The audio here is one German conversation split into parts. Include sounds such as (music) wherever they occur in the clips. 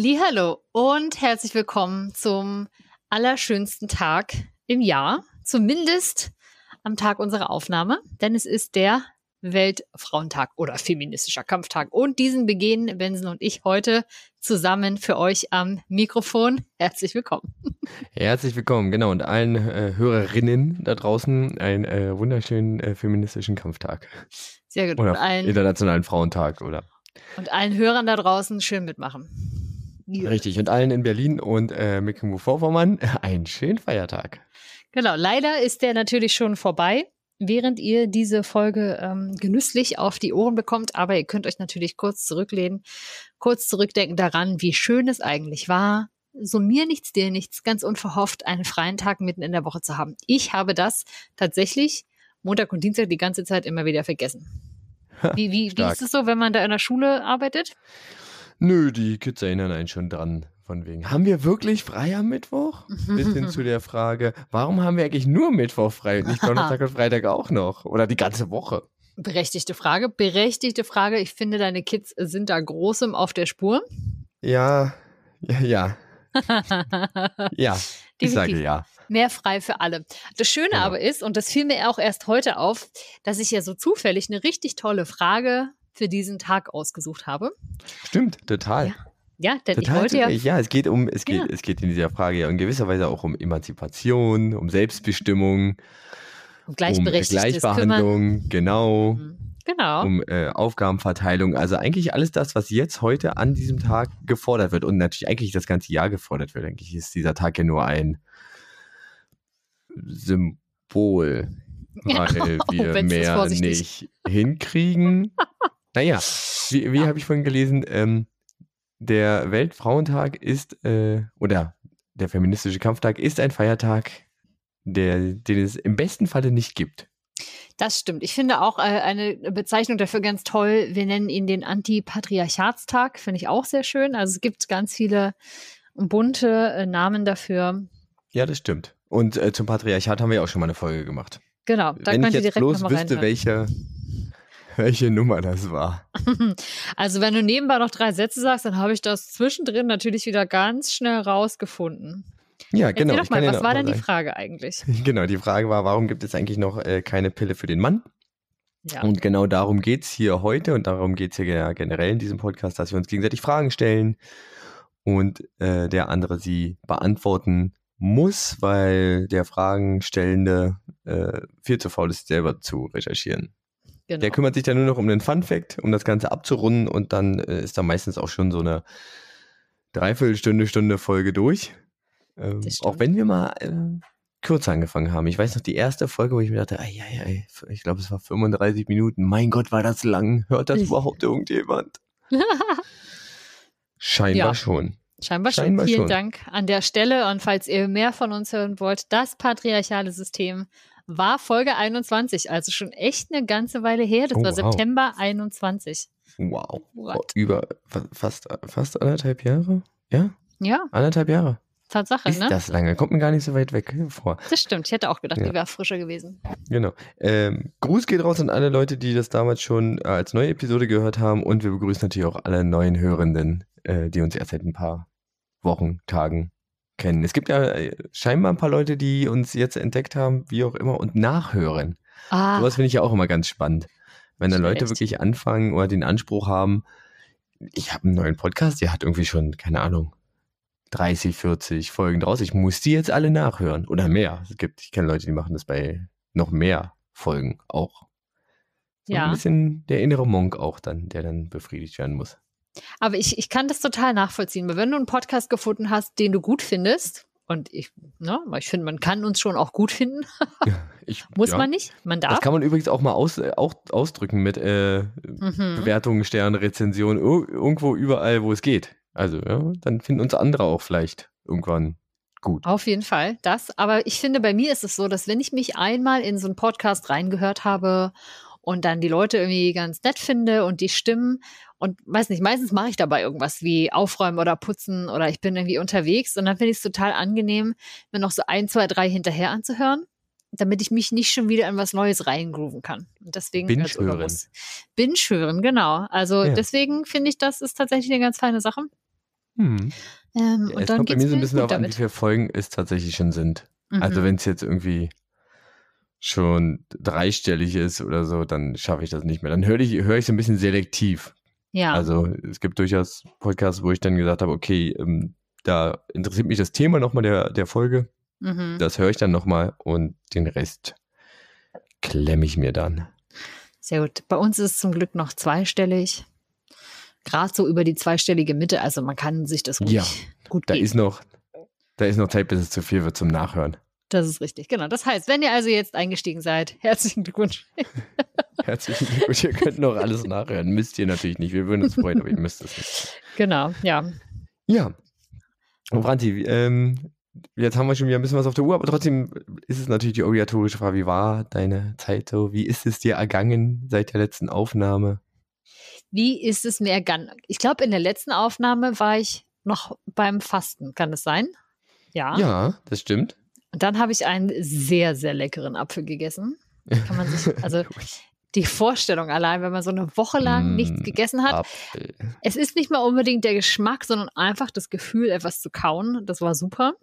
Hallo und herzlich willkommen zum allerschönsten Tag im Jahr, zumindest am Tag unserer Aufnahme, denn es ist der Weltfrauentag oder feministischer Kampftag. Und diesen begehen Benson und ich heute zusammen für euch am Mikrofon. Herzlich willkommen. Herzlich willkommen, genau. Und allen äh, Hörerinnen da draußen einen äh, wunderschönen äh, feministischen Kampftag. Sehr gut. Oder allen, Internationalen Frauentag, oder? Und allen Hörern da draußen schön mitmachen. Ja. Richtig. Und allen in Berlin und äh, Mecklenburg-Vorpommern (laughs) einen schönen Feiertag. Genau. Leider ist der natürlich schon vorbei, während ihr diese Folge ähm, genüsslich auf die Ohren bekommt. Aber ihr könnt euch natürlich kurz zurücklehnen, kurz zurückdenken daran, wie schön es eigentlich war, so mir nichts, dir nichts, ganz unverhofft einen freien Tag mitten in der Woche zu haben. Ich habe das tatsächlich Montag und Dienstag die ganze Zeit immer wieder vergessen. Wie, wie, wie ist es so, wenn man da in der Schule arbeitet? Nö, die Kids erinnern einen schon dran. Von wegen, haben wir wirklich frei am Mittwoch? Bis hin zu der Frage, warum haben wir eigentlich nur Mittwoch frei und nicht Donnerstag und Freitag auch noch? Oder die ganze Woche? Berechtigte Frage, berechtigte Frage. Ich finde, deine Kids sind da großem auf der Spur. Ja, ja, ja. (laughs) ja, ich sage ja. Mehr frei für alle. Das Schöne genau. aber ist, und das fiel mir auch erst heute auf, dass ich ja so zufällig eine richtig tolle Frage für diesen Tag ausgesucht habe. Stimmt, total. Ja. Ja, denn Total ich wollte ja. Ja, es geht um, es geht, ja. es geht in dieser Frage ja in gewisser Weise auch um Emanzipation, um Selbstbestimmung, um Gleichberechtigtes um Gleichbehandlung, Kümmern. genau. Mhm. Genau. Um äh, Aufgabenverteilung. Also eigentlich alles das, was jetzt heute an diesem Tag gefordert wird und natürlich eigentlich das ganze Jahr gefordert wird. Eigentlich ist dieser Tag ja nur ein Symbol, (laughs) weil oh, wir mehr nicht hinkriegen. (laughs) naja, wie, wie ja. habe ich vorhin gelesen, ähm, der Weltfrauentag ist, äh, oder der feministische Kampftag ist ein Feiertag, der, den es im besten Falle nicht gibt. Das stimmt. Ich finde auch äh, eine Bezeichnung dafür ganz toll. Wir nennen ihn den Antipatriarchatstag. Finde ich auch sehr schön. Also es gibt ganz viele bunte äh, Namen dafür. Ja, das stimmt. Und äh, zum Patriarchat haben wir auch schon mal eine Folge gemacht. Genau, da Wenn ich jetzt bloß wüsste, welche, welche Nummer das war. (laughs) Also wenn du nebenbei noch drei Sätze sagst, dann habe ich das zwischendrin natürlich wieder ganz schnell rausgefunden. Ja, genau. Erzähl doch mal, was war denn die Frage eigentlich? (laughs) Genau, die Frage war, warum gibt es eigentlich noch äh, keine Pille für den Mann? Ja. Und genau darum geht es hier heute und darum geht es hier generell in diesem Podcast, dass wir uns gegenseitig Fragen stellen und äh, der andere sie beantworten muss, weil der Fragenstellende äh, viel zu faul ist, selber zu recherchieren. Genau. Der kümmert sich dann nur noch um den Fun Fact, um das Ganze abzurunden und dann äh, ist da meistens auch schon so eine Dreiviertelstunde, Stunde Folge durch. Ähm, auch wenn wir mal äh, kürzer angefangen haben. Ich weiß noch, die erste Folge, wo ich mir dachte, ai, ai, ai, ich glaube, es war 35 Minuten. Mein Gott, war das lang. Hört das überhaupt irgendjemand? (laughs) Scheinbar ja. schon. Scheinbar, Scheinbar schon. Vielen schon. Dank an der Stelle. Und falls ihr mehr von uns hören wollt, das patriarchale System war Folge 21, also schon echt eine ganze Weile her. Das oh, war wow. September 21. Wow. What? Über fast, fast anderthalb Jahre? Ja? Ja. Anderthalb Jahre. Tatsache, ist ne? das lange. Kommt mir gar nicht so weit weg vor. Das stimmt. Ich hätte auch gedacht, ja. die wäre frischer gewesen. Genau. Ähm, Gruß geht raus an alle Leute, die das damals schon als neue Episode gehört haben. Und wir begrüßen natürlich auch alle neuen Hörenden, äh, die uns erst seit ein paar Wochen, Tagen kennen. Es gibt ja äh, scheinbar ein paar Leute, die uns jetzt entdeckt haben, wie auch immer, und nachhören. Ah. Sowas finde ich ja auch immer ganz spannend. Wenn dann Leute wirklich anfangen oder den Anspruch haben, ich habe einen neuen Podcast, der hat irgendwie schon, keine Ahnung, 30, 40 Folgen draus. Ich muss die jetzt alle nachhören. Oder mehr. Es gibt, ich kenne Leute, die machen das bei noch mehr Folgen auch. So ja. Ein bisschen der innere Monk auch dann, der dann befriedigt werden muss. Aber ich, ich kann das total nachvollziehen. Weil wenn du einen Podcast gefunden hast, den du gut findest, und ich, ne, ich finde, man kann uns schon auch gut finden. (laughs) ich, (laughs) Muss ja. man nicht, man darf. Das kann man übrigens auch mal aus, äh, auch ausdrücken mit äh, mhm. Bewertungen, Sternen, Rezensionen, irgendwo überall, wo es geht. Also, ja, dann finden uns andere auch vielleicht irgendwann gut. Auf jeden Fall, das. Aber ich finde, bei mir ist es so, dass wenn ich mich einmal in so einen Podcast reingehört habe und dann die Leute irgendwie ganz nett finde und die Stimmen und weiß nicht, meistens mache ich dabei irgendwas wie aufräumen oder putzen oder ich bin irgendwie unterwegs und dann finde ich es total angenehm, mir noch so ein, zwei, drei hinterher anzuhören, damit ich mich nicht schon wieder in was Neues reingrooven kann. Und deswegen Binge hören. Binge hören, genau. Also ja. deswegen finde ich, das ist tatsächlich eine ganz feine Sache. Hm. Ähm, Ja, und es dann kommt bei mir so ein bisschen darauf an, wie viele Folgen es tatsächlich schon sind. Also Mhm. wenn es jetzt irgendwie schon dreistellig ist oder so, dann schaffe ich das nicht mehr. Dann höre ich, höre ich so ein bisschen selektiv. Ja. Also es gibt durchaus Podcasts, wo ich dann gesagt habe, okay, ähm, da interessiert mich das Thema nochmal der, der Folge. mhm. Das höre ich dann nochmal und den Rest klemme ich mir dann. Sehr gut. Bei uns ist es zum Glück noch zweistellig. Gerade so über die zweistellige Mitte. Also man kann sich das ruhig Ja, gut Da geben. ist noch, da ist noch Zeit, bis es zu viel wird zum Nachhören. Das ist richtig. Genau. Das heißt, wenn ihr also jetzt eingestiegen seid, (laughs) herzlichen Glückwunsch. Herzlichen Glückwunsch, ihr könnt noch alles nachhören. Müsst ihr natürlich nicht. Wir würden uns freuen, aber ihr müsst es nicht. Genau. Ja. Ja. Und Franzi, ähm, jetzt haben wir schon wieder ein bisschen was auf der Uhr, aber trotzdem ist es natürlich die obligatorische Frage, wie war deine Zeit so? Wie ist es dir ergangen seit der letzten Aufnahme? Wie ist es mir ergangen? Ich glaube, in der letzten Aufnahme war ich noch beim Fasten. Kann das sein? Ja. Ja, das stimmt. Und dann habe ich einen sehr, sehr leckeren Apfel gegessen. Kann man sich, (laughs) also die Vorstellung allein, wenn man so eine Woche lang Mm, nichts gegessen hat. Apfel. Es ist nicht mal unbedingt der Geschmack, sondern einfach das Gefühl, etwas zu kauen. Das war super.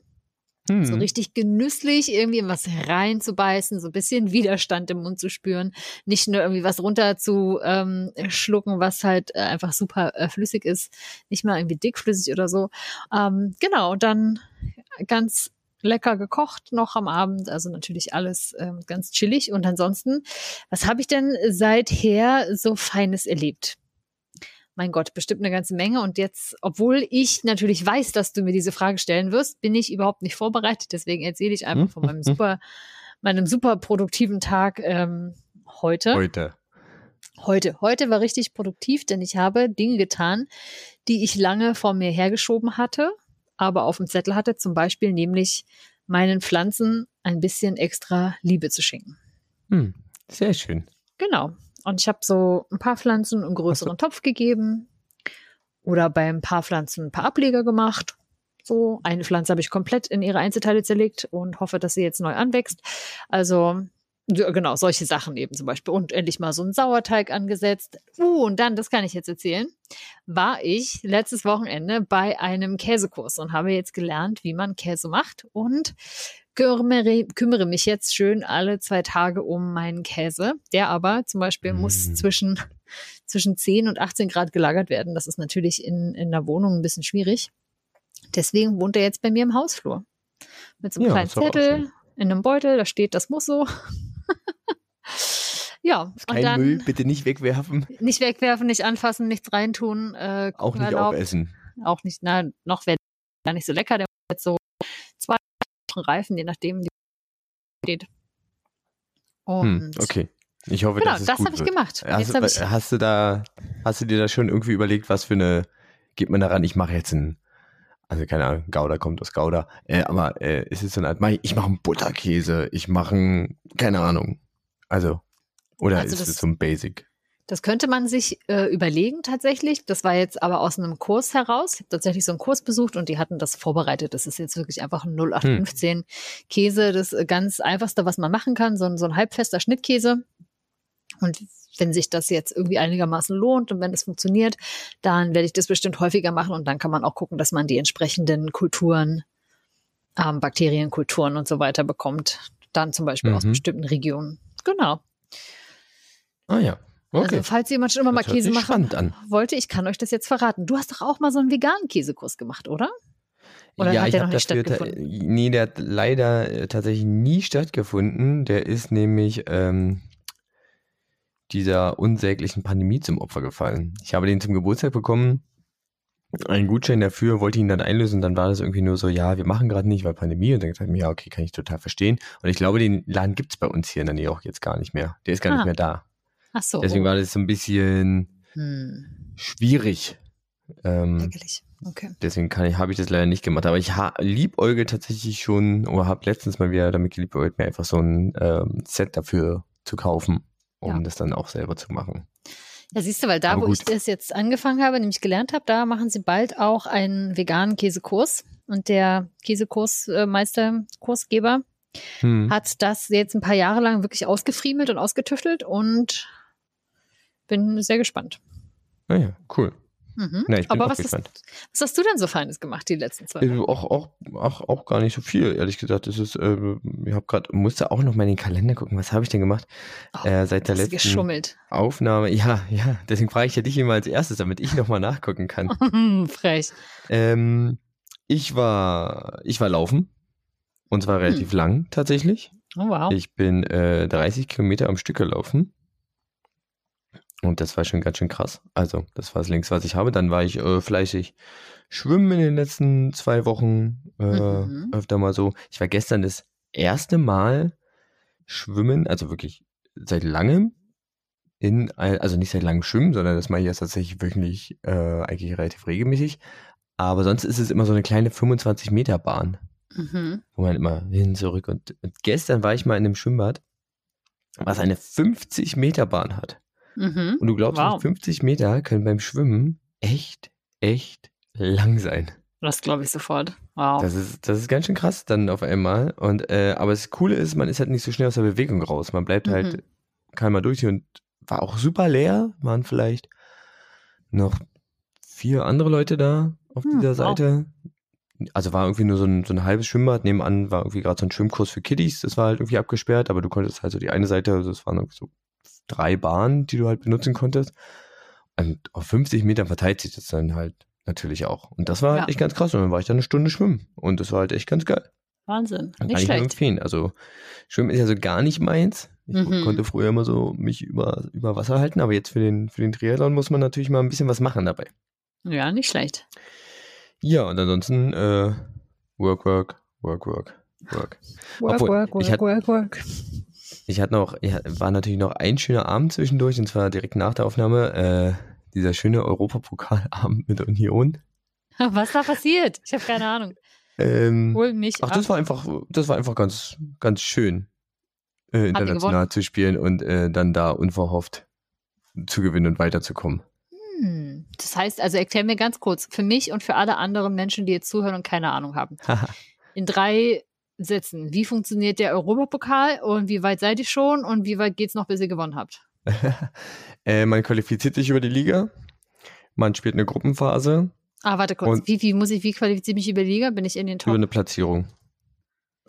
Hm. So richtig genüsslich, irgendwie in was reinzubeißen, so ein bisschen Widerstand im Mund zu spüren. Nicht nur irgendwie was runter zu ähm, schlucken, was halt äh, einfach super äh, flüssig ist. Nicht mal irgendwie dickflüssig oder so. Ähm, genau, und dann ganz lecker gekocht noch am Abend. Also natürlich alles ähm, ganz chillig. Und ansonsten, was habe ich denn seither so Feines erlebt? Mein Gott, bestimmt eine ganze Menge. Und jetzt, obwohl ich natürlich weiß, dass du mir diese Frage stellen wirst, bin ich überhaupt nicht vorbereitet. Deswegen erzähle ich einfach von meinem (laughs) super, meinem super produktiven Tag ähm, heute. Heute. Heute. Heute war richtig produktiv, denn ich habe Dinge getan, die ich lange vor mir hergeschoben hatte, aber auf dem Zettel hatte, zum Beispiel nämlich meinen Pflanzen ein bisschen extra Liebe zu schenken. Hm. Sehr schön. Genau. Und ich habe so ein paar Pflanzen im größeren Topf gegeben oder bei ein paar Pflanzen ein paar Ableger gemacht. So, eine Pflanze habe ich komplett in ihre Einzelteile zerlegt und hoffe, dass sie jetzt neu anwächst. Also, ja, genau, solche Sachen eben zum Beispiel. Und endlich mal so einen Sauerteig angesetzt. Uh, und dann, das kann ich jetzt erzählen, war ich letztes Wochenende bei einem Käsekurs und habe jetzt gelernt, wie man Käse macht und kümmere, kümmere mich jetzt schön alle zwei Tage um meinen Käse. Der aber zum Beispiel muss Mm. zwischen, zwischen 10 und 18 Grad gelagert werden. Das ist natürlich in, in der Wohnung ein bisschen schwierig. Deswegen wohnt er jetzt bei mir im Hausflur. Mit so einem Ja, kleinen Zettel in einem Beutel, da steht, das muss so. (laughs) ja, und Kein dann Müll, bitte nicht wegwerfen. nicht wegwerfen, nicht anfassen, nichts reintun. Äh, Auch nicht erlaubt. aufessen. Auch nicht, na, noch wäre gar nicht so lecker. Der hat so zwei Reifen, je nachdem, wie steht. Und Hm, okay. Ich hoffe, genau, das gut habe ich gemacht. Hast, habe ich, du- hast du da, hast du dir da schon irgendwie überlegt, was für eine, geht man daran, ich mache jetzt ein, also keine Ahnung, Gouda kommt aus Gouda, äh, aber äh, ist es so eine Art, mach ich, ich mache einen Butterkäse, ich mache einen, keine Ahnung, also, oder Also ist das- es so ein Basic? das könnte man sich äh, überlegen tatsächlich. Das war jetzt aber aus einem Kurs heraus. Ich habe tatsächlich so einen Kurs besucht und die hatten das vorbereitet. Das ist jetzt wirklich einfach ein 0815 Käse. Das äh, ganz einfachste, was man machen kann. So ein, so ein halbfester Schnittkäse. Und wenn sich das jetzt irgendwie einigermaßen lohnt und wenn es funktioniert, dann werde ich das bestimmt häufiger machen und dann kann man auch gucken, dass man die entsprechenden Kulturen, ähm, Bakterienkulturen und so weiter bekommt. Dann zum Beispiel aus Mhm. bestimmten Regionen. Genau. Ah ja, okay. Also falls jemand schon immer mal Das hört Käse machen wollte, ich kann euch das jetzt verraten. Du hast doch auch mal so einen veganen Käsekurs gemacht, oder? Oder ja, hat der noch nicht stattgefunden? Nee, der hat leider äh, tatsächlich nie stattgefunden. Der ist nämlich ähm, dieser unsäglichen Pandemie zum Opfer gefallen. Ich habe den zum Geburtstag bekommen, einen Gutschein dafür, wollte ihn dann einlösen, dann war das irgendwie nur so, ja, wir machen gerade nicht, weil Pandemie. Und dann gesagt, ja, okay, kann ich total verstehen. Und ich glaube, den Laden gibt's bei uns hier in der Nähe auch jetzt gar nicht mehr. Der ist gar Ah. nicht mehr da. Ach so. Deswegen war das so ein bisschen hm, schwierig. Ähm. Okay. Deswegen kann ich, habe ich das leider nicht gemacht. Aber ich liebäugel tatsächlich schon, oder habe letztens mal wieder damit geliebäugelt, mir einfach so ein ähm, Set dafür zu kaufen, um Ja. das dann auch selber zu machen. Ja, siehst du, weil da, wo ich das jetzt angefangen habe, nämlich gelernt habe, da machen sie bald auch einen veganen Käsekurs. Und der Käsekursmeister, Kursgeber, Hm. hat das jetzt ein paar Jahre lang wirklich ausgefriemelt und ausgetüftelt und bin sehr gespannt. Naja, cool. Mhm. Na, Aber was, ist, was, hast du denn so Feines gemacht die letzten zwei Wochen? Auch, auch, auch, auch gar nicht so viel, ehrlich gesagt. Ist, äh, ich habe gerade, musste auch noch mal in den Kalender gucken, was habe ich denn gemacht? Oh, äh, seit der letzten geschummelt. Aufnahme. Ja, ja, deswegen frage ich ja dich immer als erstes, damit ich noch mal nachgucken kann. (laughs) Frech. Ähm, ich war, ich war laufen. Und zwar relativ hm. lang tatsächlich. Oh, wow. Ich bin äh, 30 Kilometer am Stück gelaufen. Und das war schon ganz schön krass. Also, das war das längste, was ich habe. Dann war ich äh, fleißig schwimmen in den letzten zwei Wochen. Äh, mhm. Öfter mal so. Ich war gestern das erste Mal schwimmen, also wirklich seit langem. In, also nicht seit langem schwimmen, sondern das mache ich jetzt tatsächlich wirklich äh, eigentlich relativ regelmäßig. Aber sonst ist es immer so eine kleine 25 Meter Bahn. Mhm. Wo man immer hin, zurück. Und, und, gestern war ich mal in einem Schwimmbad, was eine 50 Meter Bahn hat. Mhm. Und du glaubst wow. nicht, 50 Meter können beim Schwimmen echt, echt lang sein. Das glaube ich sofort. Wow. Das ist, das ist ganz schön krass dann auf einmal. Und, äh, aber das Coole ist, man ist halt nicht so schnell aus der Bewegung raus. Man bleibt halt mhm. halt keinmal durch und war auch super leer. Waren vielleicht noch vier andere Leute da auf hm, dieser Seite. Wow. Also war irgendwie nur so ein, so ein halbes Schwimmbad. Nebenan war irgendwie gerade so ein Schwimmkurs für Kiddies. Das war halt irgendwie abgesperrt, aber du konntest halt so die eine Seite, also es waren irgendwie so drei Bahnen, die du halt benutzen konntest. Und auf 50 Metern verteilt sich das dann halt natürlich auch. Und das war halt ja. echt ganz krass. Und dann war ich dann eine Stunde schwimmen. Und das war halt echt ganz geil. Wahnsinn. Kann nicht ich schlecht. empfehlen. Also Schwimmen ist ja so gar nicht meins. Ich mhm. konnte früher immer so mich über, über Wasser halten, aber jetzt für den, für den Triathlon muss man natürlich mal ein bisschen was machen dabei. Ja, nicht schlecht. Ja, und ansonsten äh, Work, Work, Work, Work, Work. Work, Obwohl, work, work, hat, work, work. Ich hatte noch, ich, war natürlich noch ein schöner Abend zwischendurch, und zwar direkt nach der Aufnahme, äh, dieser schöne Europapokalabend mit Union. (laughs) Was da passiert? Ich habe keine Ahnung. Ähm, Hol mich ach, ab. das war einfach, das war einfach ganz, ganz schön, äh, international zu spielen und äh, dann da unverhofft zu gewinnen und weiterzukommen. Hm. Das heißt, also erklär mir ganz kurz, für mich und für alle anderen Menschen, die jetzt zuhören und keine Ahnung haben. (laughs) in drei Sätzen, wie funktioniert der Europapokal und wie weit seid ihr schon und wie weit geht es noch, bis ihr gewonnen habt? (laughs) äh, man qualifiziert sich über die Liga, man spielt eine Gruppenphase. Ah, warte kurz, wie, wie muss ich, wie qualifiziere ich mich über die Liga? Bin ich in den Top? Über eine Platzierung.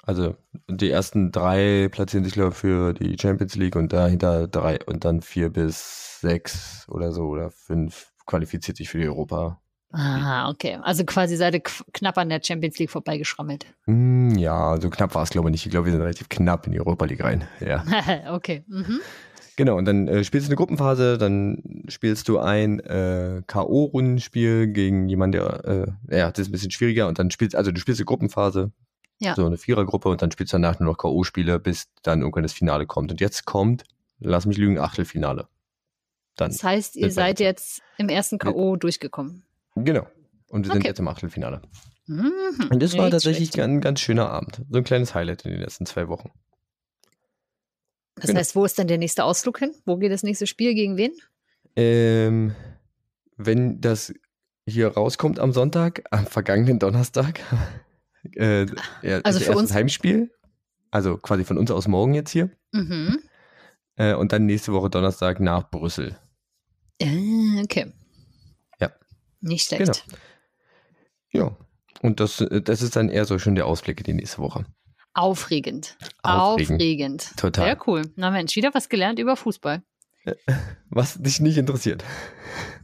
Also die ersten drei platzieren sich, glaube ich, für die Champions League und dahinter drei und dann vier bis sechs oder so oder fünf qualifiziert sich für die Europa. Ah, okay. Also quasi seid ihr knapp an der Champions League vorbeigeschrammelt. Mm, ja, so knapp war es, glaube ich, nicht. Ich glaube, wir sind relativ knapp in die Europa League rein. Ja. (laughs) okay. Mhm. Genau, und dann äh, spielst du eine Gruppenphase, dann spielst du ein äh, K.O.-Rundenspiel gegen jemanden, der, äh, ja, das ist ein bisschen schwieriger und dann spielst, also du spielst eine Gruppenphase, ja. So eine Vierergruppe und dann spielst du danach nur noch K.O.-Spiele, bis dann irgendwann das Finale kommt. Und jetzt kommt, lass mich lügen, Achtelfinale. Dann das heißt, ihr seid jetzt im ersten K.O. durchgekommen. Genau. Und wir okay. sind jetzt im Achtelfinale. Mhm. Und das war tatsächlich ein ganz schöner Abend. So ein kleines Highlight in den letzten zwei Wochen. Das genau. heißt, wo ist dann der nächste Ausflug hin? Wo geht das nächste Spiel? Gegen wen? Ähm, wenn das hier rauskommt am Sonntag, am vergangenen Donnerstag, (laughs) äh, ja, also für uns Heimspiel. Also quasi von uns aus morgen jetzt hier. Mhm. Äh, und dann nächste Woche Donnerstag nach Brüssel. Äh, okay. Nicht schlecht. Genau. Ja. Und das, das ist dann eher so schon der Ausblick in die nächste Woche. Aufregend. Aufregend. Aufregend. Total. Sehr cool. Na Mensch, wieder was gelernt über Fußball. Was dich nicht interessiert.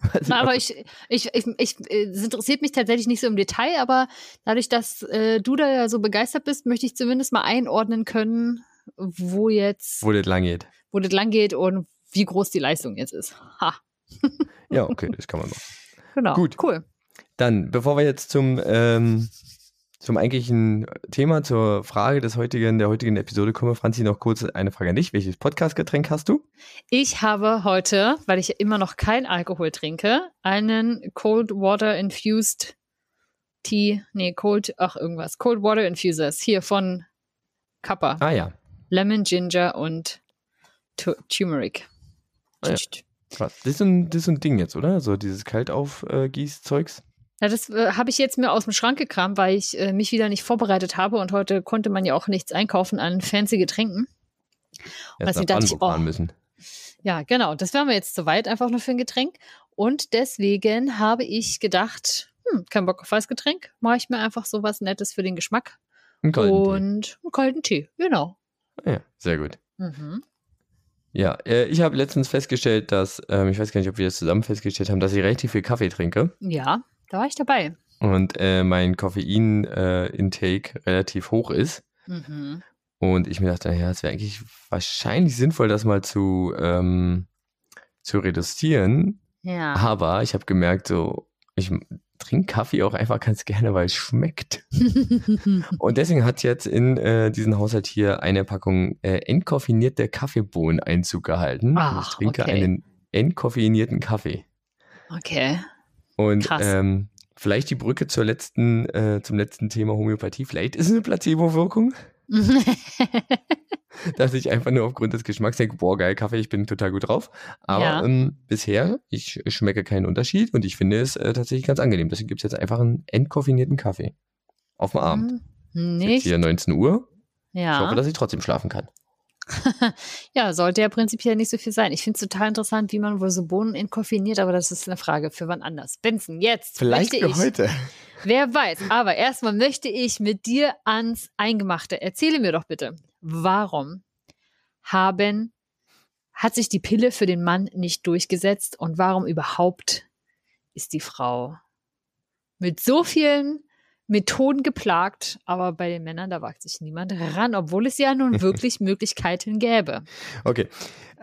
(laughs) Na, aber ich, ich, ich, ich, es interessiert mich tatsächlich nicht so im Detail, aber dadurch, dass äh, du da ja so begeistert bist, möchte ich zumindest mal einordnen können, wo jetzt. Wo das lang geht. Wo das lang geht und wie groß die Leistung jetzt ist. Ha. ja, okay, das kann man machen. Genau. Gut. Cool. Dann, bevor wir jetzt zum ähm, zum eigentlichen Thema, zur Frage des heutigen, der heutigen Episode komme, Franzi, noch kurz eine Frage an dich. Welches Podcast-Getränk hast du? Ich habe heute, weil ich immer noch kein Alkohol trinke, einen Cold Water Infused Tea, nee, Cold, ach irgendwas, Cold Water Infusers, hier von Kappa. Ah ja. Lemon, Ginger und Turmeric. Ah, ja. Krass. Das ist, ein, das ist ein Ding jetzt, oder? So dieses Kaltaufgieß-Zeugs? Ja, das äh, habe ich jetzt mir aus dem Schrank gekramt, weil ich äh, mich wieder nicht vorbereitet habe und heute konnte man ja auch nichts einkaufen an fancy Getränken. Und Erst nach dachte ich, oh, müssen. Ja, genau. Das wäre mir jetzt zu weit, einfach nur für ein Getränk. Und deswegen habe ich gedacht, hm, kein Bock auf Weißgetränk, mache ich mir einfach so was Nettes für den Geschmack. Einen kalten und einen kalten Tee, genau. Ja, sehr gut. Mhm. Ja, äh, ich habe letztens festgestellt, dass, ähm, ich weiß gar nicht, ob wir das zusammen festgestellt haben, dass ich relativ viel Kaffee trinke. Ja, da war ich dabei. Und äh, mein Koffein-Intake äh, relativ hoch ist. Mhm. Und ich mir dachte, ja, es wäre eigentlich wahrscheinlich sinnvoll, das mal zu, ähm, zu reduzieren. Ja. Aber ich habe gemerkt, so, ich trinke Kaffee auch einfach ganz gerne, weil es schmeckt. (laughs) und deswegen hat jetzt in äh, diesen Haushalt hier eine Packung äh, entkoffinierte Kaffeebohnen Einzug gehalten. Ach, ich trinke okay. einen entkoffinierten Kaffee. Okay. Und ähm, vielleicht die Brücke zur letzten, äh, zum letzten Thema Homöopathie. Vielleicht ist es eine Placebo-Wirkung. (laughs) dass ich einfach nur aufgrund des Geschmacks denke, boah, geil, Kaffee, ich bin total gut drauf. Aber ja. ähm, bisher, ich schmecke keinen Unterschied und ich finde es äh, tatsächlich ganz angenehm. Deswegen gibt es jetzt einfach einen entkoffinierten Kaffee. Auf dem Abend. Hm, nicht. hier 19 Uhr. Ja. Ich hoffe, dass ich trotzdem schlafen kann. (laughs) ja, sollte ja prinzipiell nicht so viel sein. Ich finde es total interessant, wie man wohl so Bohnen entkoffiniert, aber das ist eine Frage für wann anders. Benson, jetzt. Vielleicht für ich, heute. (laughs) Wer weiß. Aber erstmal möchte ich mit dir ans Eingemachte. Erzähle mir doch bitte, warum haben, hat sich die Pille für den Mann nicht durchgesetzt und warum überhaupt ist die Frau mit so vielen Methoden geplagt, aber bei den Männern, da wagt sich niemand ran, obwohl es ja nun (laughs) wirklich Möglichkeiten gäbe. Okay,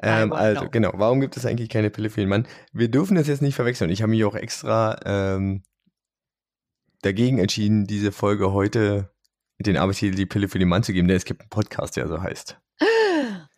ähm, also know. genau, warum gibt es eigentlich keine Pille für den Mann? Wir dürfen das jetzt nicht verwechseln. Ich habe mich auch extra ähm, dagegen entschieden, diese Folge heute den Arbeitstitel die Pille für den Mann zu geben, denn es gibt einen Podcast, der so heißt.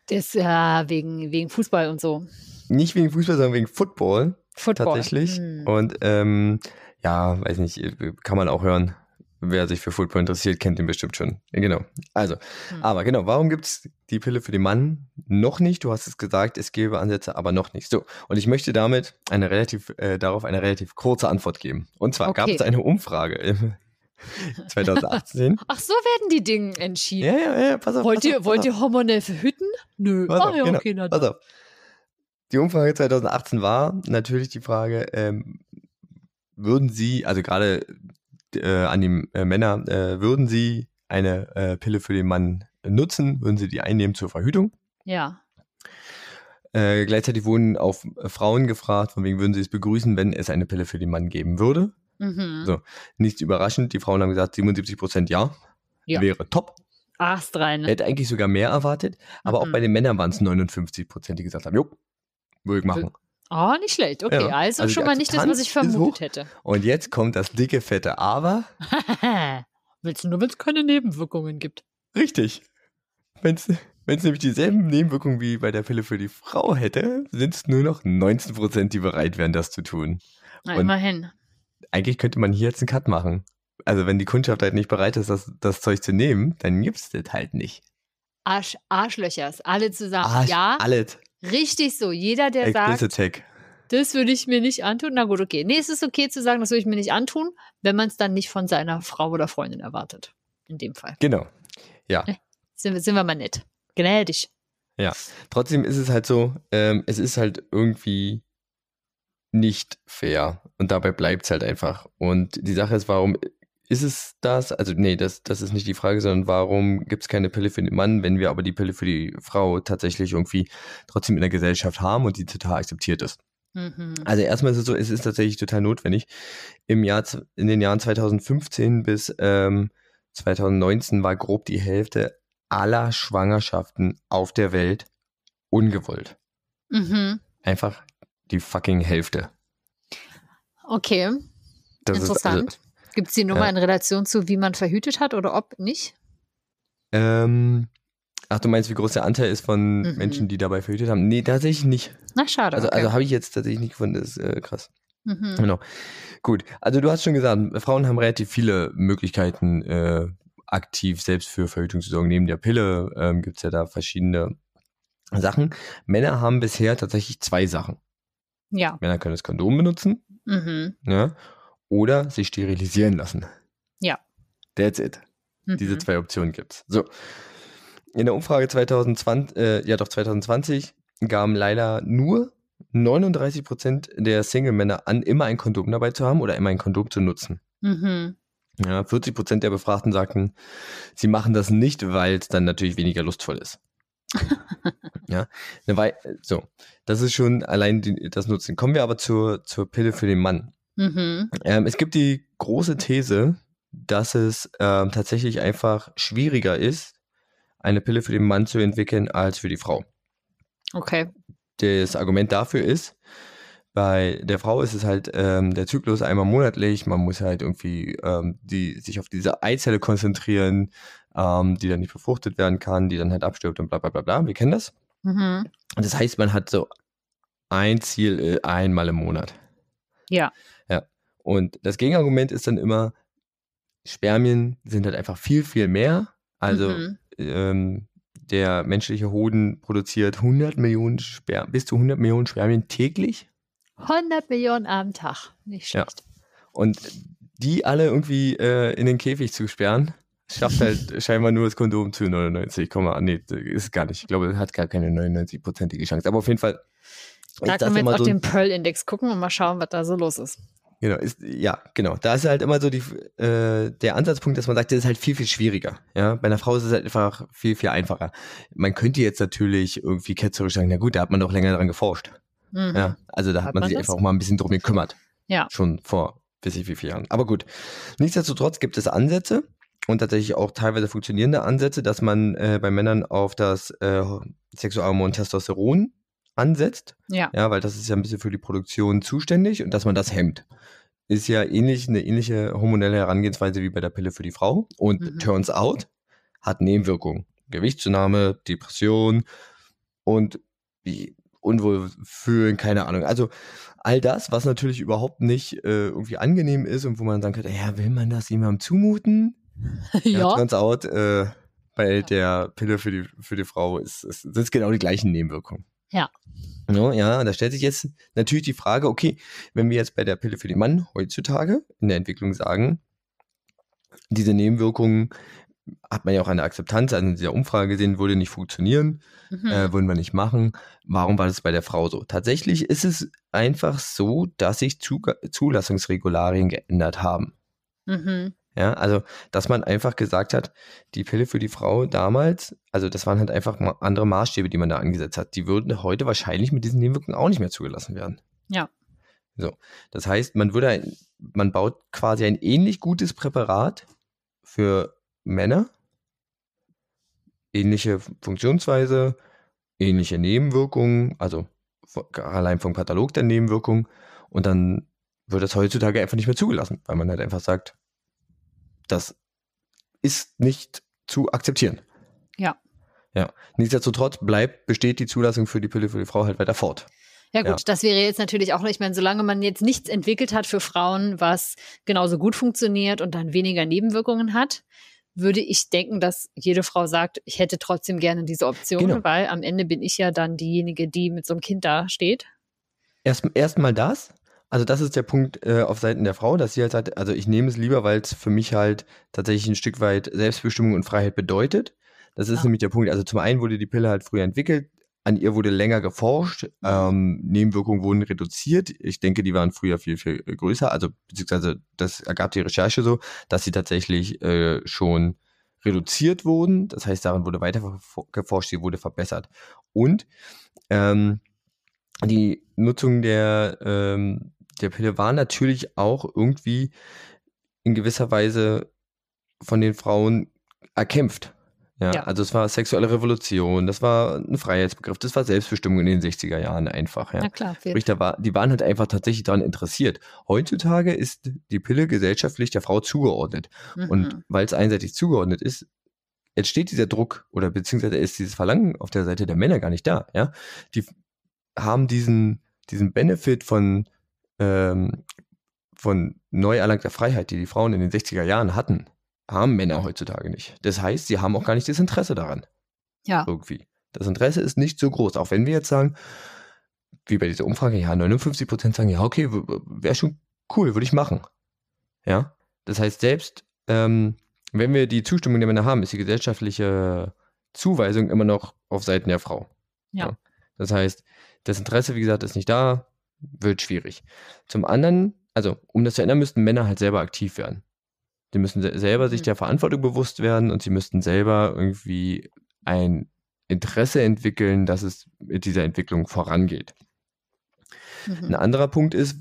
Das ist ja wegen, wegen Fußball und so. Nicht wegen Fußball, sondern wegen Football. Football. Tatsächlich. Hm. Und ähm, ja, weiß nicht, kann man auch hören. Wer sich für Football interessiert, kennt den bestimmt schon. Genau. Also, hm. aber genau, warum gibt es die Pille für den Mann noch nicht? Du hast es gesagt, es gäbe Ansätze, aber noch nicht. So, und ich möchte damit eine relativ, äh, darauf eine relativ kurze Antwort geben. Und zwar okay. gab es eine Umfrage 2018. (laughs) Ach, so werden die Dinge entschieden. Ja, ja, ja, pass auf. Wollt, pass ihr, auf, wollt ihr hormonell verhüten? Nö. Pass Ach ja, genau, okay, na pass auf. Die Umfrage 2018 war natürlich die Frage, ähm, würden Sie, also gerade äh, an die äh, Männer, äh, würden Sie eine äh, Pille für den Mann nutzen? Würden Sie die einnehmen zur Verhütung? Ja. Äh, gleichzeitig wurden auch Frauen gefragt, von wegen würden sie es begrüßen, wenn es eine Pille für den Mann geben würde. Mhm. So, nichts überraschend. Die Frauen haben gesagt, 77 Prozent ja. ja. Wäre top. Ast rein. Hätte eigentlich sogar mehr erwartet. Aber mhm. auch bei den Männern waren es 59 Prozent, die gesagt haben, jo, würde ich machen. Oh, nicht schlecht. Okay, ja. also, also, schon mal nicht das, was ich vermutet hätte. Und jetzt kommt das dicke, fette Aber. (laughs) Willst du nur, wenn es keine Nebenwirkungen gibt? Richtig. Wenn es nämlich dieselben Nebenwirkungen wie bei der Pille für die Frau hätte, sind es nur noch 19 Prozent, die bereit wären, das zu tun. Na, immerhin eigentlich könnte man hier jetzt einen Cut machen. Also wenn die Kundschaft halt nicht bereit ist, das, das Zeug zu nehmen, dann gibt's das halt nicht. Arsch, Arschlöchers, alle zusammen. Arsch, ja, alles. Richtig so. Jeder, der Explicit sagt, Tech. das würde ich mir nicht antun. Na gut, okay. Nee, es ist okay zu sagen, das würde ich mir nicht antun, wenn man es dann nicht von seiner Frau oder Freundin erwartet. In dem Fall. Genau. Ja. Sind, sind wir mal nett. Gnädig. Ja. Trotzdem ist es halt so, ähm, es ist halt irgendwie nicht fair. Und dabei bleibt es halt einfach. Und die Sache ist, warum ist es das? Also, nee, das, das ist nicht die Frage, sondern warum gibt es keine Pille für den Mann, wenn wir aber die Pille für die Frau tatsächlich irgendwie trotzdem in der Gesellschaft haben und die total akzeptiert ist? Mhm. Also erstmal ist es so, es ist tatsächlich total notwendig. Im Jahr, in den Jahren 2015 bis ähm, 2019 war grob die Hälfte aller Schwangerschaften auf der Welt ungewollt. Mhm. Einfach die fucking Hälfte. Okay. Das Interessant. Also, Gibt es die Nummer ja. in Relation zu, wie man verhütet hat oder ob nicht? Ähm, ach, du meinst, wie groß der Anteil ist von mhm. Menschen, die dabei verhütet haben? Nee, tatsächlich nicht. Na, schade. Also, okay. also habe ich jetzt tatsächlich nicht gefunden. Das ist äh, krass. Mhm. Genau. Gut. Also, du hast schon gesagt, Frauen haben relativ viele Möglichkeiten, äh, aktiv selbst für Verhütung zu sorgen. Neben der Pille ähm, gibt es ja da verschiedene Sachen. Männer haben bisher tatsächlich zwei Sachen. Ja. Männer können das Kondom benutzen. Mhm. Ja, oder sich sterilisieren lassen. Ja. That's it. Mhm. Diese zwei Optionen gibt's. So. In der Umfrage 2020, äh, ja doch 2020 gaben leider nur 39 Prozent der Single-Männer an, immer ein Kondom dabei zu haben oder immer ein Kondom zu nutzen. Mhm. Ja, 40 Prozent der Befragten sagten, sie machen das nicht, weil es dann natürlich weniger lustvoll ist. (laughs) ja, weil, so, das ist schon allein die, das Nutzen. Kommen wir aber zur, zur Pille für den Mann. Mhm. Ähm, es gibt die große These, dass es ähm, tatsächlich einfach schwieriger ist, eine Pille für den Mann zu entwickeln als für die Frau. Okay. Das Argument dafür ist, bei der Frau ist es halt ähm, der Zyklus einmal monatlich. Man muss halt irgendwie ähm, die, sich auf diese Eizelle konzentrieren, ähm, die dann nicht befruchtet werden kann, die dann halt abstirbt und bla bla bla bla. Wir kennen das. Mhm. Und das heißt, man hat so ein Ziel äh, einmal im Monat. Ja. Und das Gegenargument ist dann immer, Spermien sind halt einfach viel, viel mehr. Also mhm. ähm, der menschliche Hoden produziert 100 Millionen Spermien, bis zu 100 Millionen Spermien täglich. 100 Millionen am Tag, nicht schlecht. Ja. Und die alle irgendwie äh, in den Käfig zu sperren, schafft halt (laughs) scheinbar nur das Kondom zu 99, nee, ist gar nicht. Ich glaube, es hat gar keine 99-prozentige Chance. Aber auf jeden Fall. Da können wir jetzt auf den Pearl-Index gucken und mal schauen, was da so los ist. Genau, ist, ja, genau. Da ist halt immer so die, äh, der Ansatzpunkt, dass man sagt, das ist halt viel, viel schwieriger. Ja, bei einer Frau ist es halt einfach viel, viel einfacher. Man könnte jetzt natürlich irgendwie ketzerisch sagen, na gut, da hat man doch länger daran geforscht. Mhm. Ja, also da hat, hat man, man sich das? einfach auch mal ein bisschen drum gekümmert. Ja. Schon vor weiß ich wie vielen Jahren. Aber gut. Nichtsdestotrotz gibt es Ansätze und tatsächlich auch teilweise funktionierende Ansätze, dass man äh, bei Männern auf das äh, Sexualhormon Testosteron ansetzt. Ja. Ja, weil das ist ja ein bisschen für die Produktion zuständig und dass man das hemmt. Ist ja ähnlich, eine ähnliche hormonelle Herangehensweise wie bei der Pille für die Frau. Und mhm. turns out, hat Nebenwirkungen. Gewichtszunahme, Depression und Unwohlfühlen, keine Ahnung. Also all das, was natürlich überhaupt nicht äh, irgendwie angenehm ist und wo man sagen könnte, ja, will man das jemandem zumuten? (laughs) ja. ja turns out, äh, bei ja. der Pille für die, für die Frau ist, ist, sind es genau die gleichen Nebenwirkungen. Ja. No, ja, da stellt sich jetzt natürlich die Frage, okay, wenn wir jetzt bei der Pille für den Mann heutzutage in der Entwicklung sagen, diese Nebenwirkungen hat man ja auch eine Akzeptanz also in dieser Umfrage gesehen, würde nicht funktionieren, mhm. äh, würden wir nicht machen. Warum war das bei der Frau so? Tatsächlich ist es einfach so, dass sich Zulassungsregularien geändert haben. Mhm. Ja, also, dass man einfach gesagt hat, die Pille für die Frau damals, also das waren halt einfach andere Maßstäbe, die man da angesetzt hat. Die würden heute wahrscheinlich mit diesen Nebenwirkungen auch nicht mehr zugelassen werden. Ja. So. Das heißt, man würde, man baut quasi ein ähnlich gutes Präparat für Männer, ähnliche Funktionsweise, ähnliche Nebenwirkungen, also allein vom Katalog der Nebenwirkungen und dann wird das heutzutage einfach nicht mehr zugelassen, weil man halt einfach sagt, das ist nicht zu akzeptieren. Ja. Ja. Nichtsdestotrotz bleibt, besteht die Zulassung für die Pille für die Frau halt weiter fort. Ja gut, ja. das wäre jetzt natürlich auch, ich meine, solange man jetzt nichts entwickelt hat für Frauen, was genauso gut funktioniert und dann weniger Nebenwirkungen hat, würde ich denken, dass jede Frau sagt, ich hätte trotzdem gerne diese Option, genau. weil am Ende bin ich ja dann diejenige, die mit so einem Kind da steht. Erst erstmal das, also das ist der Punkt äh, auf Seiten der Frau, dass sie halt sagt, also ich nehme es lieber, weil es für mich halt tatsächlich ein Stück weit Selbstbestimmung und Freiheit bedeutet. Das ist ja. nämlich der Punkt. Also zum einen wurde die Pille halt früher entwickelt, an ihr wurde länger geforscht, ähm, Nebenwirkungen wurden reduziert. Ich denke, die waren früher viel, viel größer. Also beziehungsweise das ergab die Recherche so, dass sie tatsächlich äh, schon reduziert wurden. Das heißt, daran wurde weiter geforscht, sie wurde verbessert. Und ähm, die Nutzung der ähm, der Pille war natürlich auch irgendwie in gewisser Weise von den Frauen erkämpft. Ja, ja, also es war sexuelle Revolution, das war ein Freiheitsbegriff, das war Selbstbestimmung in den 60er Jahren einfach. Ja, Na klar. Sprich, da war, die waren halt einfach tatsächlich daran interessiert. Heutzutage ist die Pille gesellschaftlich der Frau zugeordnet. Mhm. Und weil es einseitig zugeordnet ist, entsteht dieser Druck oder beziehungsweise ist dieses Verlangen auf der Seite der Männer gar nicht da. Ja, die haben diesen, diesen Benefit von ähm, von neu erlangter Freiheit, die die Frauen in den 60er Jahren hatten, haben Männer heutzutage nicht. Das heißt, sie haben auch gar nicht das Interesse daran. Ja. Irgendwie. Das Interesse ist nicht so groß. Auch wenn wir jetzt sagen, wie bei dieser Umfrage, ja, 59 Prozent sagen, ja, okay, wäre schon cool, würde ich machen. Ja. Das heißt, selbst ähm, wenn wir die Zustimmung der Männer haben, ist die gesellschaftliche Zuweisung immer noch auf Seiten der Frau. Ja. ja. Das heißt, das Interesse, wie gesagt, ist nicht da, wird schwierig. Zum anderen, also um das zu ändern, müssten Männer halt selber aktiv werden. Die müssen selber sich mhm. der Verantwortung bewusst werden und sie müssten selber irgendwie ein Interesse entwickeln, dass es mit dieser Entwicklung vorangeht. Mhm. Ein anderer Punkt ist,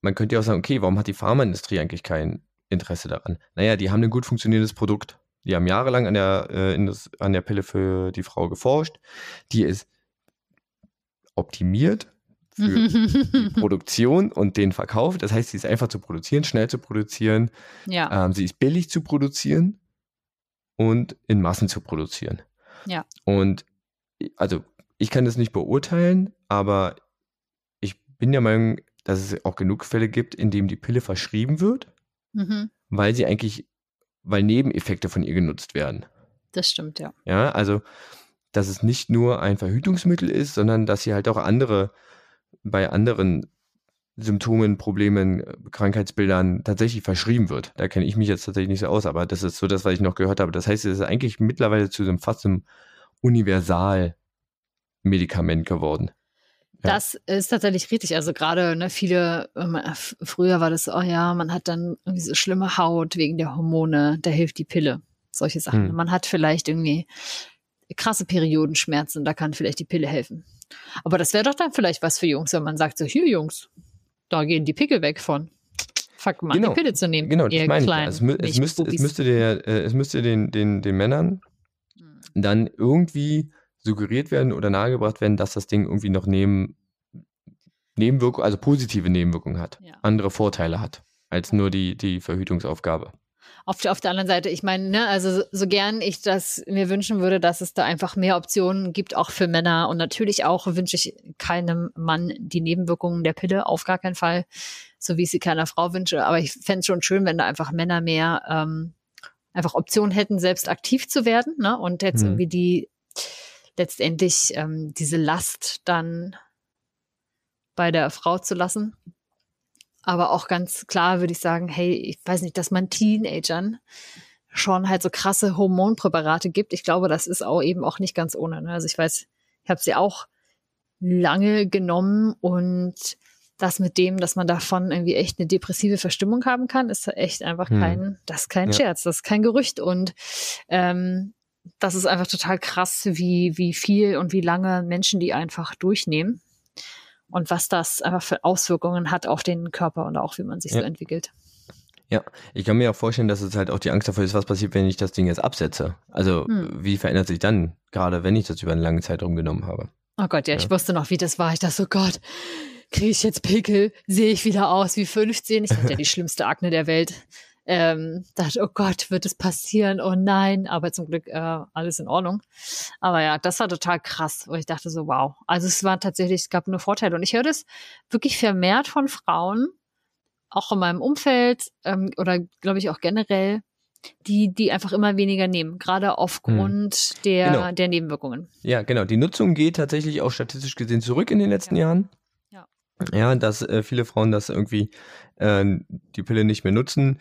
man könnte ja auch sagen, okay, warum hat die Pharmaindustrie eigentlich kein Interesse daran? Naja, die haben ein gut funktionierendes Produkt. Die haben jahrelang an der, äh, das, an der Pille für die Frau geforscht. Die ist optimiert für die (laughs) Produktion und den Verkauf. Das heißt, sie ist einfach zu produzieren, schnell zu produzieren. Ja. Ähm, sie ist billig zu produzieren und in Massen zu produzieren. Ja. Und also ich kann das nicht beurteilen, aber ich bin der Meinung, dass es auch genug Fälle gibt, in denen die Pille verschrieben wird, mhm. weil sie eigentlich, weil Nebeneffekte von ihr genutzt werden. Das stimmt, ja. Ja, also dass es nicht nur ein Verhütungsmittel ist, sondern dass sie halt auch andere, bei anderen Symptomen, Problemen, Krankheitsbildern tatsächlich verschrieben wird. Da kenne ich mich jetzt tatsächlich nicht so aus, aber das ist so das, was ich noch gehört habe. Das heißt, es ist eigentlich mittlerweile zu einem fast einem Universalmedikament geworden. Ja. Das ist tatsächlich richtig. Also gerade ne, viele, ähm, früher war das so, oh ja, man hat dann irgendwie so schlimme Haut wegen der Hormone, da hilft die Pille. Solche Sachen. Hm. Man hat vielleicht irgendwie krasse Periodenschmerzen, da kann vielleicht die Pille helfen. Aber das wäre doch dann vielleicht was für Jungs, wenn man sagt so, hier Jungs, da gehen die Pickel weg von. Fuck mal, genau. die Pille zu nehmen. Genau, das meine ich. Also es, es, müsste, es, müsste der, äh, es müsste den, den, den Männern hm. dann irgendwie suggeriert werden oder nahegebracht werden, dass das Ding irgendwie noch neben, Nebenwirkungen, also positive Nebenwirkungen hat, ja. andere Vorteile hat, als nur die, die Verhütungsaufgabe auf der, auf der anderen Seite, ich meine, ne, also so gern ich das mir wünschen würde, dass es da einfach mehr Optionen gibt, auch für Männer. Und natürlich auch wünsche ich keinem Mann die Nebenwirkungen der Pille, auf gar keinen Fall, so wie ich sie keiner Frau wünsche. Aber ich fände es schon schön, wenn da einfach Männer mehr ähm, einfach Optionen hätten, selbst aktiv zu werden, ne? Und jetzt mhm. irgendwie die letztendlich ähm, diese Last dann bei der Frau zu lassen. Aber auch ganz klar würde ich sagen, hey, ich weiß nicht, dass man Teenagern schon halt so krasse Hormonpräparate gibt. Ich glaube, das ist auch eben auch nicht ganz ohne. Ne? Also ich weiß, ich habe sie auch lange genommen und das mit dem, dass man davon irgendwie echt eine depressive Verstimmung haben kann, ist echt einfach hm. kein, das ist kein ja. Scherz, das ist kein Gerücht und ähm, das ist einfach total krass, wie, wie viel und wie lange Menschen die einfach durchnehmen und was das einfach für Auswirkungen hat auf den Körper und auch wie man sich ja. so entwickelt. Ja, ich kann mir auch vorstellen, dass es halt auch die Angst davor ist, was passiert, wenn ich das Ding jetzt absetze. Also hm. wie verändert sich dann, gerade wenn ich das über einen langen Zeitraum genommen habe. Oh Gott, ja, ja. ich wusste noch, wie das war. Ich dachte so, Gott, kriege ich jetzt Pickel? Sehe ich wieder aus wie 15? Ich hatte ja die (laughs) schlimmste Akne der Welt ähm, dachte, oh Gott, wird es passieren? Oh nein, aber zum Glück äh, alles in Ordnung. Aber ja, das war total krass, wo ich dachte so, wow. Also es war tatsächlich, es gab nur Vorteile. Und ich höre das wirklich vermehrt von Frauen, auch in meinem Umfeld ähm, oder glaube ich auch generell, die, die einfach immer weniger nehmen, gerade aufgrund hm. der, genau. der Nebenwirkungen. Ja, genau. Die Nutzung geht tatsächlich auch statistisch gesehen zurück in den letzten ja. Jahren. Ja. Ja, dass äh, viele Frauen das irgendwie äh, die Pille nicht mehr nutzen.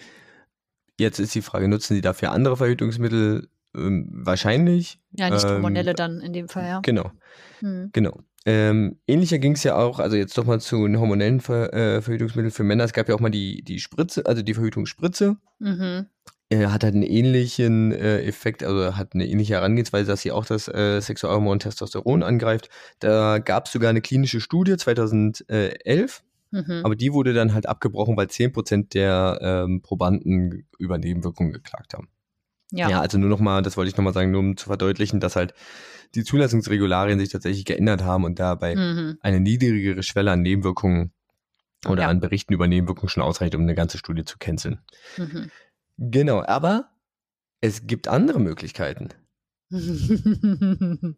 Jetzt ist die Frage, nutzen Sie dafür andere Verhütungsmittel? Ähm, wahrscheinlich. Ja, nicht Hormonelle ähm, dann in dem Fall, ja. Genau. Hm. Genau. Ähm, ähnlicher ging es ja auch, also jetzt doch mal zu den hormonellen Ver, äh, Verhütungsmitteln für Männer. Es gab ja auch mal die, die Spritze, also die Verhütungsspritze. Mhm. Äh, hat halt einen ähnlichen äh, Effekt, also hat eine ähnliche Herangehensweise, dass sie auch das äh, Sexualhormon Testosteron angreift. Da gab es sogar eine klinische Studie 2011 Mhm. Aber die wurde dann halt abgebrochen, weil 10% der ähm, Probanden über Nebenwirkungen geklagt haben. Ja. ja, also nur nochmal, das wollte ich nochmal sagen, nur um zu verdeutlichen, dass halt die Zulassungsregularien sich tatsächlich geändert haben und dabei mhm. eine niedrigere Schwelle an Nebenwirkungen oder ja. an Berichten über Nebenwirkungen schon ausreicht, um eine ganze Studie zu canceln. Mhm. Genau, aber es gibt andere Möglichkeiten. (laughs) und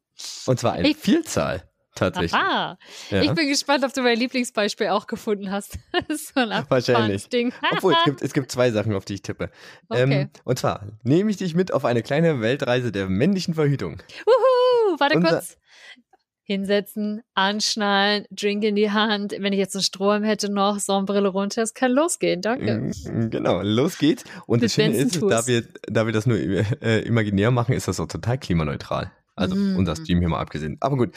zwar eine ich, Vielzahl. Tatsächlich. Aha. Ja. Ich bin gespannt, ob du mein Lieblingsbeispiel auch gefunden hast. (laughs) das ist so ein Wahrscheinlich. Ding. Obwohl, es (laughs) gibt, es gibt zwei Sachen, auf die ich tippe. Okay. Ähm, und zwar nehme ich dich mit auf eine kleine Weltreise der männlichen Verhütung. Wuhu! Warte Unser kurz. Hinsetzen, anschnallen, Drink in die Hand. Wenn ich jetzt einen Strom hätte noch, Sonnenbrille runter, es kann losgehen. Danke. Mm, genau, los geht's. Und das Schöne ist, da wir, da wir das nur äh, imaginär machen, ist das auch total klimaneutral. Also mm. unser Stream hier mal abgesehen. Aber gut.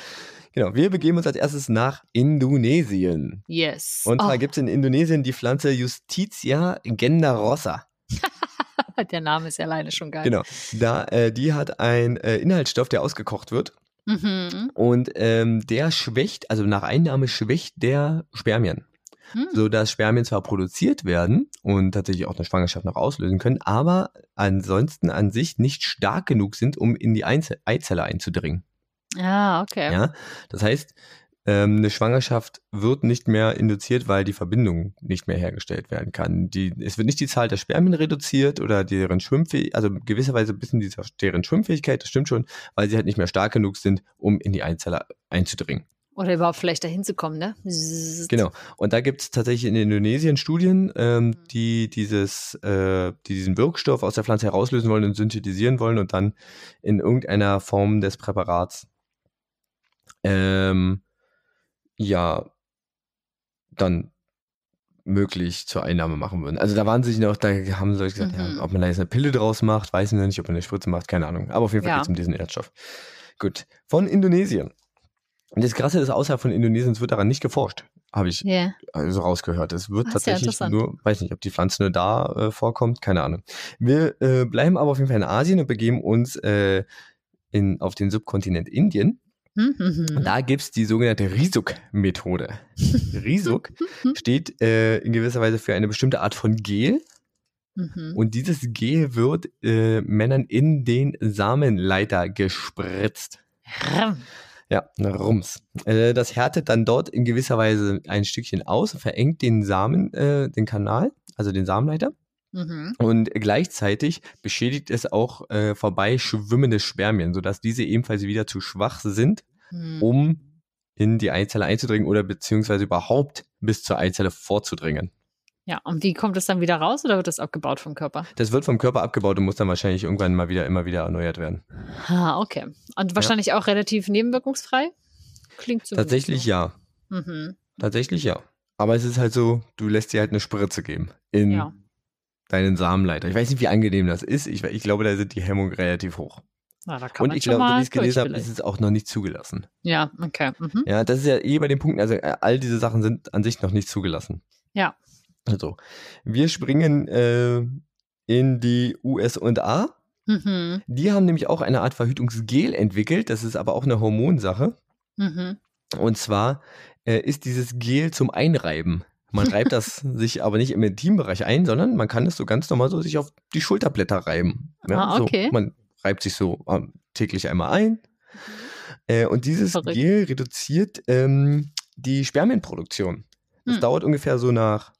Genau, wir begeben uns als erstes nach Indonesien. Yes. Und zwar oh. gibt es in Indonesien die Pflanze Justitia genderosa. (laughs) der Name ist ja alleine schon geil. Genau. Da, äh, die hat einen äh, Inhaltsstoff, der ausgekocht wird. Mhm. Und ähm, der schwächt, also nach Einnahme schwächt der Spermien. Mhm. So dass Spermien zwar produziert werden und tatsächlich auch eine Schwangerschaft noch auslösen können, aber ansonsten an sich nicht stark genug sind, um in die Einzel Eizelle einzudringen. Ah, okay. Ja, das heißt, ähm, eine Schwangerschaft wird nicht mehr induziert, weil die Verbindung nicht mehr hergestellt werden kann. Die, es wird nicht die Zahl der Spermien reduziert oder deren Schwimmfähigkeit, also gewisserweise ein bisschen die, deren Schwimmfähigkeit, das stimmt schon, weil sie halt nicht mehr stark genug sind, um in die Einzelle einzudringen. Oder überhaupt vielleicht dahin zu kommen, ne? Genau. Und da gibt es tatsächlich in Indonesien Studien, ähm, mhm. die dieses, äh, die diesen Wirkstoff aus der Pflanze herauslösen wollen und synthetisieren wollen und dann in irgendeiner Form des Präparats ähm, ja dann möglich zur Einnahme machen würden. Also da waren sich noch, da haben sie gesagt, mhm. ja, ob man da jetzt eine Pille draus macht, weiß ich nicht, ob man eine Spritze macht, keine Ahnung. Aber auf jeden Fall ja. geht es um diesen Erdstoff. Gut. Von Indonesien. Und das Krasse ist, außerhalb von Indonesien wird daran nicht geforscht, habe ich yeah. also rausgehört. Es wird Ach, tatsächlich nur, weiß nicht, ob die Pflanze nur da äh, vorkommt, keine Ahnung. Wir äh, bleiben aber auf jeden Fall in Asien und begeben uns äh, in, auf den Subkontinent Indien. Mhm. Und da gibt es die sogenannte Risuk-Methode. (laughs) Risuk steht äh, in gewisser Weise für eine bestimmte Art von Gel. Mhm. Und dieses Gel wird äh, Männern in den Samenleiter gespritzt. Ja, Rums. Äh, das härtet dann dort in gewisser Weise ein Stückchen aus, verengt den Samen, äh, den Kanal, also den Samenleiter. Mhm. Und gleichzeitig beschädigt es auch äh, vorbei schwimmende Spermien, sodass diese ebenfalls wieder zu schwach sind, mhm. um in die Eizelle einzudringen oder beziehungsweise überhaupt bis zur Eizelle vorzudringen. Ja, und wie kommt es dann wieder raus oder wird das abgebaut vom Körper? Das wird vom Körper abgebaut und muss dann wahrscheinlich irgendwann mal wieder immer wieder erneuert werden. Ah, okay. Und wahrscheinlich ja. auch relativ nebenwirkungsfrei? Klingt so. Tatsächlich so. ja. Mhm. Tatsächlich ja. Aber es ist halt so, du lässt dir halt eine Spritze geben in ja deinen Samenleiter. Ich weiß nicht, wie angenehm das ist. Ich, ich glaube, da sind die Hemmungen relativ hoch. Na, und ich glaube, so wie ich es gelesen habe, ist es auch noch nicht zugelassen. Ja, okay. Mhm. Ja, das ist ja eh bei den Punkten, also äh, all diese Sachen sind an sich noch nicht zugelassen. Ja. Also, wir springen äh, in die USA. Mhm. Die haben nämlich auch eine Art Verhütungsgel entwickelt. Das ist aber auch eine Hormonsache. Mhm. Und zwar äh, ist dieses Gel zum Einreiben. Man (laughs) reibt das sich aber nicht im Intimbereich ein, sondern man kann es so ganz normal so sich auf die Schulterblätter reiben. Ja, ah, okay. So, man reibt sich so ähm, täglich einmal ein. Äh, und dieses Verrückt. Gel reduziert ähm, die Spermienproduktion. Das hm. dauert ungefähr so nach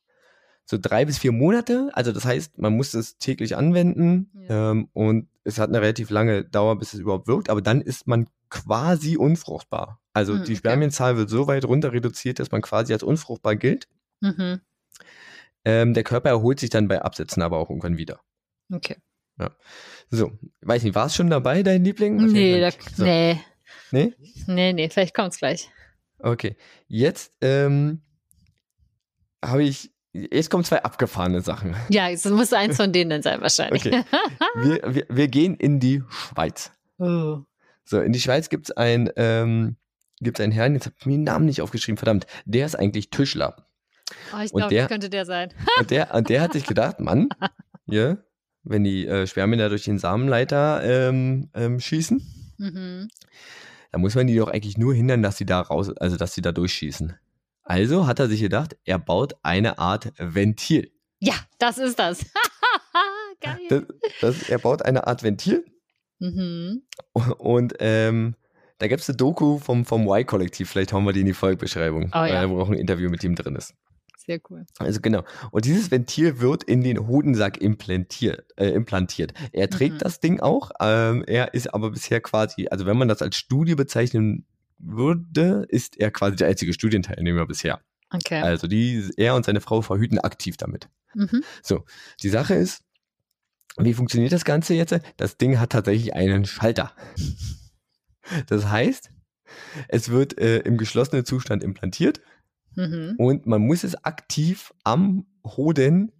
so drei bis vier Monate. Also das heißt, man muss es täglich anwenden ja. ähm, und es hat eine relativ lange Dauer, bis es überhaupt wirkt. Aber dann ist man quasi unfruchtbar. Also hm, die Spermienzahl okay. wird so weit runter reduziert, dass man quasi als unfruchtbar gilt. Mhm. Ähm, der Körper erholt sich dann bei Absetzen aber auch irgendwann wieder. Okay. Ja. So, weiß nicht, war es schon dabei, dein Liebling? Nee, da, so. nee. Nee? Nee, nee, vielleicht kommt es gleich. Okay. Jetzt ähm, habe ich Jetzt kommen zwei abgefahrene Sachen. Ja, es muss eins von denen sein, wahrscheinlich. Okay. Wir, wir, wir gehen in die Schweiz. Oh. So, in die Schweiz gibt es ein, ähm, einen Herrn, jetzt habe ich mir den Namen nicht aufgeschrieben, verdammt, der ist eigentlich Tischler. Oh, ich glaube, das könnte der sein. (laughs) und, der, und der hat sich gedacht, Mann, ja, wenn die äh, Spermien da durch den Samenleiter ähm, ähm, schießen, mhm. dann muss man die doch eigentlich nur hindern, dass sie da raus, also dass sie da durchschießen. Also hat er sich gedacht, er baut eine Art Ventil. Ja, das ist das. (laughs) Geil. Das, das, er baut eine Art Ventil. Mhm. Und ähm, da gibt es eine Doku vom, vom Y-Kollektiv, vielleicht hauen wir die in die Folgebeschreibung, oh, ja. wo auch ein Interview mit ihm drin ist. Sehr cool. Also genau. Und dieses Ventil wird in den Hodensack implantiert. Äh, implantiert. Er trägt mhm. das Ding auch. Ähm, er ist aber bisher quasi, also wenn man das als Studie bezeichnen würde, ist er quasi der einzige Studienteilnehmer bisher. Okay. Also die, er und seine Frau verhüten aktiv damit. Mhm. So, die Sache ist, wie funktioniert das Ganze jetzt? Das Ding hat tatsächlich einen Schalter. Das heißt, es wird äh, im geschlossenen Zustand implantiert. Mhm. Und man muss es aktiv am Hoden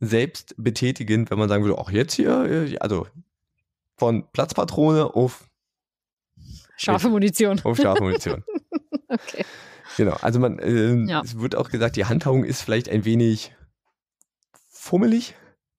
selbst betätigen, wenn man sagen würde, auch jetzt hier, äh, also von Platzpatrone auf Scharfe Munition. Auf scharfe Munition. (laughs) okay. Genau, also man, äh, ja. es wird auch gesagt, die Handhabung ist vielleicht ein wenig fummelig.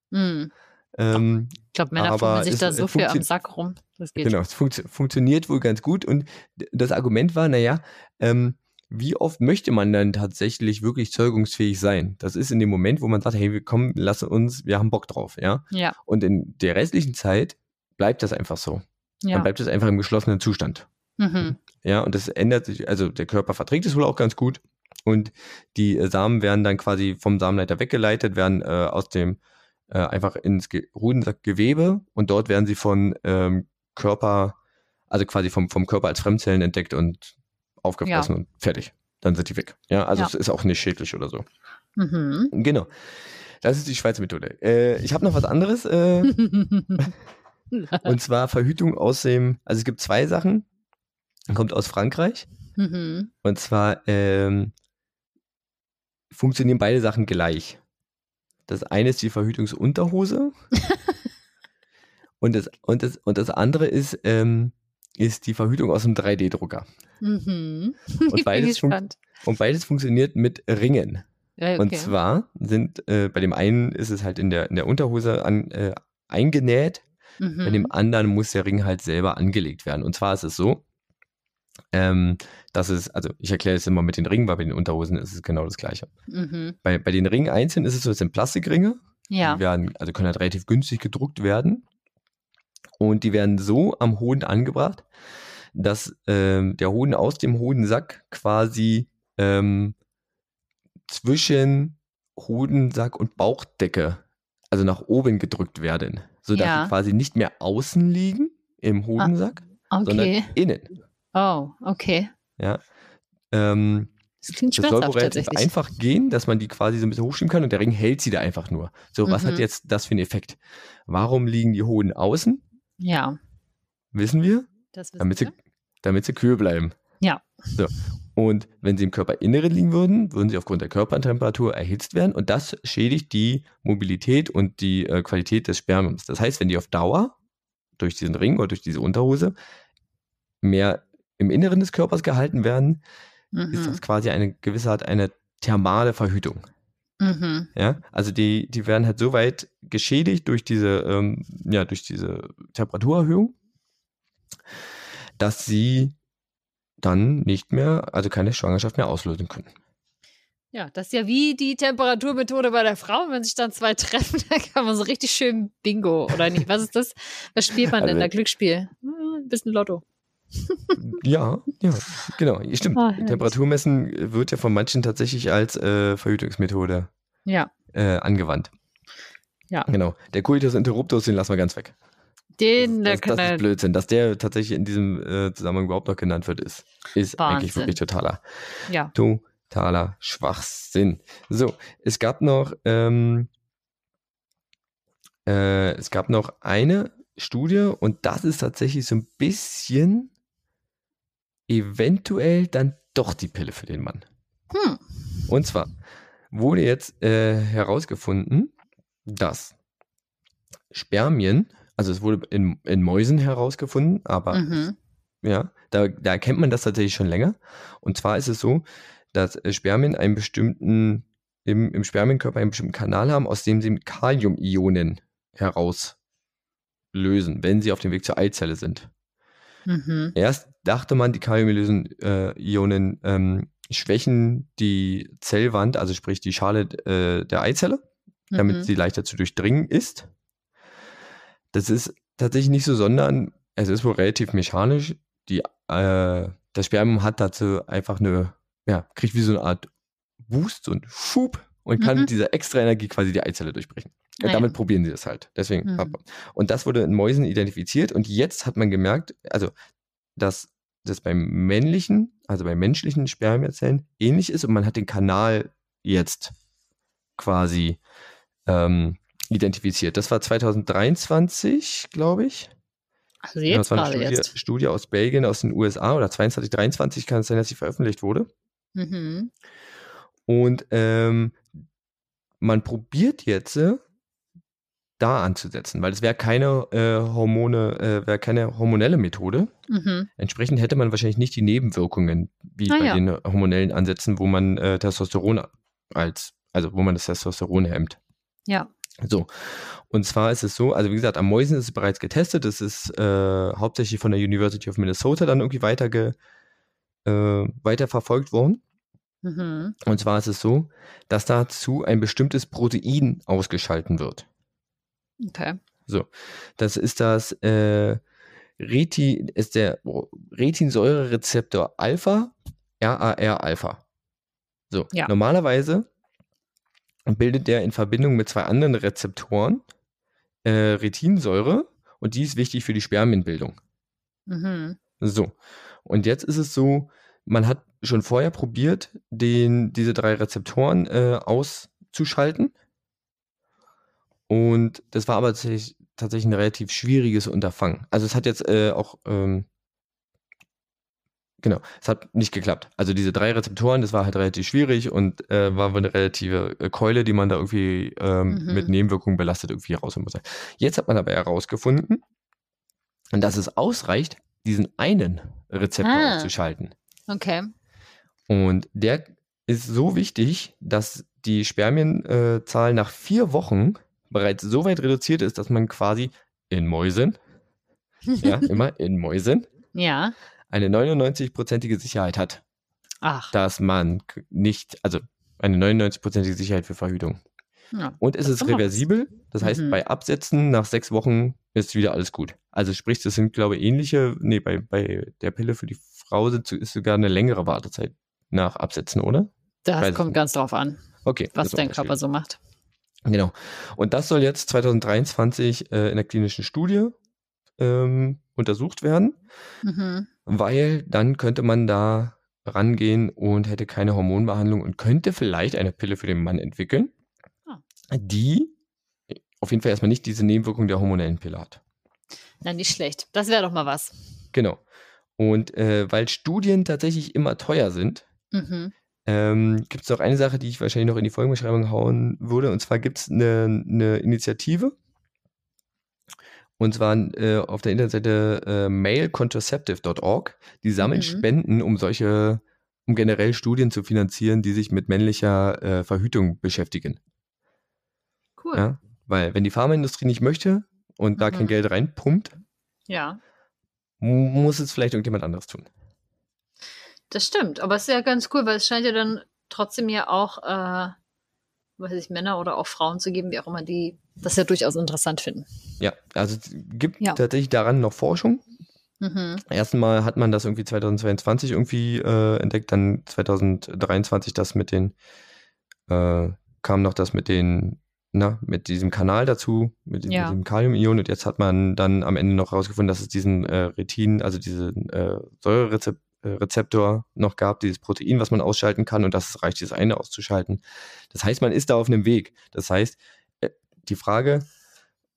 Mhm. Ähm, ich glaube, Männer fummeln sich da so viel am Sack rum. genau, es funkt, funktioniert wohl ganz gut. Und das Argument war, naja, ähm, wie oft möchte man dann tatsächlich wirklich zeugungsfähig sein? Das ist in dem Moment, wo man sagt, hey, wir kommen, lass uns, wir haben Bock drauf, ja? Ja. Und in der restlichen Zeit bleibt das einfach so. Ja. Dann bleibt es einfach im geschlossenen Zustand. Mhm. Ja, und das ändert sich, also der Körper verträgt es wohl auch ganz gut. Und die äh, Samen werden dann quasi vom Samenleiter weggeleitet, werden äh, aus dem äh, einfach ins Ge Hodensackgewebe und dort werden sie von ähm, Körper, also quasi vom, vom Körper als Fremdzellen entdeckt und aufgefressen ja. und fertig. Dann sind die weg. Ja, also ja. es ist auch nicht schädlich oder so. Mhm. Genau. Das ist die Schweizer Methode. Äh, ich habe noch was anderes. Äh, (laughs) und zwar Verhütung aus dem, also es gibt zwei Sachen. Kommt aus Frankreich. Mhm. Und zwar ähm, funktionieren beide Sachen gleich. Das eine ist die Verhütungsunterhose. (laughs) und, das, und, das, und das andere ist, ähm, ist die Verhütung aus dem 3D-Drucker. Mhm. (laughs) Und, beides und beides funktioniert mit Ringen. Ja, okay. Und zwar sind, äh, bei dem einen ist es halt in der, in der Unterhose an, äh, eingenäht, mhm. bei dem anderen muss der Ring halt selber angelegt werden. Und zwar ist es so, ähm, das ist, also ich erkläre es immer mit den Ringen, weil bei den Unterhosen ist es genau das Gleiche. Mhm. Bei, bei den Ringen einzeln ist es so, es sind Plastikringe. Ja. Die werden, also können halt relativ günstig gedruckt werden. Und die werden so am Hoden angebracht, dass ähm, der Hoden aus dem Hodensack quasi ähm, zwischen Hodensack und Bauchdecke, also nach oben gedrückt werden, sodass ja. sie quasi nicht mehr außen liegen im Hodensack, ah, okay. sondern innen. Oh, okay. Ja. Ähm, das klingt das soll wohl relativ einfach gehen, dass man die quasi so ein bisschen hochschieben kann und der Ring hält sie da einfach nur. So, mhm. was hat mhm. jetzt das für einen Effekt? Warum liegen die Hoden außen? Ja. Wissen wir? Das wissen damit wir. Sie, damit sie kühl bleiben. Ja. So. Und wenn sie im Körperinneren liegen würden, würden sie aufgrund der Körpertemperatur erhitzt werden und das schädigt die Mobilität und die äh, Qualität des Spermiums. Das heißt, wenn die auf Dauer durch diesen Ring oder durch diese Unterhose mehr im Inneren des Körpers gehalten werden, mhm. ist das quasi eine gewisse Art eine thermale Verhütung. Mhm. Ja, also die, die werden halt so weit geschädigt durch diese, ähm, ja, durch diese Temperaturerhöhung, dass sie dann nicht mehr, also keine Schwangerschaft mehr auslösen können. Ja, das ist ja wie die Temperaturmethode bei der Frau. Wenn sich dann zwei (laughs) treffen, dann kann man so richtig schön Bingo oder nicht. Was ist das? Was spielt man also, denn da? Glücksspiel? Hm, ein bisschen Lotto ja, ja, genau. Stimmt. Oh, Temperaturmessen wird ja von manchen tatsächlich als äh, Verhütungsmethode ja. äh, angewandt. Ja. Genau. Der Coitus interruptus, den lassen wir ganz weg. Den, das, das, das ist Blödsinn. Dass der tatsächlich in diesem äh, Zusammenhang überhaupt noch genannt wird, ist, ist Wahnsinn. eigentlich wirklich totaler, ja. totaler Schwachsinn. So, es gab noch, ähm, äh, es gab noch eine Studie und das ist tatsächlich so ein bisschen eventuell dann doch die Pille für den Mann. Hm. Und zwar wurde jetzt äh, herausgefunden, dass Spermien, also es wurde in, in Mäusen herausgefunden, aber mhm. ja, da, da erkennt man das tatsächlich schon länger. Und zwar ist es so, dass äh, Spermien einen bestimmten, im, im Spermienkörper einen bestimmten Kanal haben, aus dem sie Kaliumionen herauslösen, wenn sie auf dem Weg zur Eizelle sind. Mhm. Erst dachte man, die Kaliumionen äh, ähm, schwächen die Zellwand, also sprich die Schale äh, der Eizelle, damit mhm. sie leichter zu durchdringen ist. Das ist tatsächlich nicht so, sondern es ist wohl relativ mechanisch. Die, äh, das Spermium hat dazu einfach eine, ja, kriegt wie so eine Art Boost, so einen Schub und kann mhm. mit dieser extra Energie quasi die Eizelle durchbrechen. Naja. Damit probieren sie es halt. Deswegen. Mhm. Und das wurde in Mäusen identifiziert und jetzt hat man gemerkt, also, dass das beim männlichen, also bei menschlichen Spermiazellen ähnlich ist und man hat den Kanal jetzt quasi ähm, identifiziert. Das war 2023, glaube ich. Also jetzt das war eine Studie, jetzt. Studie aus Belgien, aus den USA oder 22, 23 kann es sein, dass sie veröffentlicht wurde. Mhm. Und ähm, man probiert jetzt da anzusetzen, weil es wäre keine äh, Hormone, äh, wäre keine hormonelle Methode. Mhm. Entsprechend hätte man wahrscheinlich nicht die Nebenwirkungen wie ah, bei ja. den hormonellen Ansätzen, wo man äh, Testosteron als, also wo man das Testosteron hemmt. Ja. So. Und zwar ist es so, also wie gesagt, am Mäusen ist es bereits getestet. Das ist äh, hauptsächlich von der University of Minnesota dann irgendwie weiter, ge, äh, weiter verfolgt worden. Mhm. Und zwar ist es so, dass dazu ein bestimmtes Protein ausgeschalten wird. Okay. So, das ist das äh, Reti, ist der Retinsäurerezeptor Alpha, RAR Alpha. So, ja. normalerweise bildet der in Verbindung mit zwei anderen Rezeptoren äh, Retinsäure und die ist wichtig für die Spermienbildung. Mhm. So, und jetzt ist es so, man hat schon vorher probiert, den, diese drei Rezeptoren äh, auszuschalten und das war aber tatsächlich, tatsächlich ein relativ schwieriges Unterfangen. Also es hat jetzt äh, auch, ähm, genau, es hat nicht geklappt. Also diese drei Rezeptoren, das war halt relativ schwierig und äh, war eine relative äh, Keule, die man da irgendwie ähm, mhm. mit Nebenwirkungen belastet irgendwie rausholen muss. Jetzt hat man aber herausgefunden, dass es ausreicht, diesen einen Rezeptor ah. auszuschalten. Okay. Und der ist so wichtig, dass die Spermienzahl nach vier Wochen bereits so weit reduziert ist, dass man quasi in Mäusen, ja, (laughs) immer in Mäusen, ja. eine 99-prozentige Sicherheit hat. Ach. Dass man nicht, also eine 99-prozentige Sicherheit für Verhütung. Ja, und es ist reversibel, das heißt, mhm. bei Absätzen nach sechs Wochen ist wieder alles gut. Also sprich, das sind, glaube ich, ähnliche, nee, bei, bei der Pille für die Frau ist sogar eine längere Wartezeit nach Absätzen, oder? Das kommt ganz drauf an, okay, was dein Körper so macht. Genau. Und das soll jetzt 2023 äh, in der klinischen Studie ähm, untersucht werden, mhm. weil dann könnte man da rangehen und hätte keine Hormonbehandlung und könnte vielleicht eine Pille für den Mann entwickeln, ah. die auf jeden Fall erstmal nicht diese Nebenwirkung der hormonellen Pille hat. Na, nicht schlecht. Das wäre doch mal was. Genau. Und äh, weil Studien tatsächlich immer teuer sind, mhm ähm, gibt es noch eine Sache, die ich wahrscheinlich noch in die Folgenbeschreibung hauen würde. Und zwar gibt es eine, eine, Initiative. Und zwar äh, auf der Internetseite äh, malecontraceptive.org. Die sammeln mhm. Spenden, um solche, um generell Studien zu finanzieren, die sich mit männlicher äh, Verhütung beschäftigen. Cool. Ja? Weil wenn die Pharmaindustrie nicht möchte und mhm. da kein mhm. Geld reinpumpt, ja. muss es vielleicht irgendjemand anderes tun. Das stimmt, aber es ist ja ganz cool, weil es scheint ja dann trotzdem ja auch, äh, weiß ich, Männer oder auch Frauen zu geben, wie auch immer, die das ja durchaus interessant finden. Ja, also es gibt ja. tatsächlich daran noch Forschung. Mhm. Erstmal hat man das irgendwie 2022 irgendwie äh, entdeckt, dann 2023 das mit den, äh, kam noch das mit den, na, mit diesem Kanal dazu, mit, ja. mit diesem Kaliumion und jetzt hat man dann am Ende noch herausgefunden, dass es diesen äh, Retin, also diesen äh, Säurerezept äh, Rezeptor noch gab, dieses Protein, was man ausschalten kann und das reicht, dieses eine auszuschalten. Das heißt, man ist da auf einem Weg. Das heißt, äh, die Frage,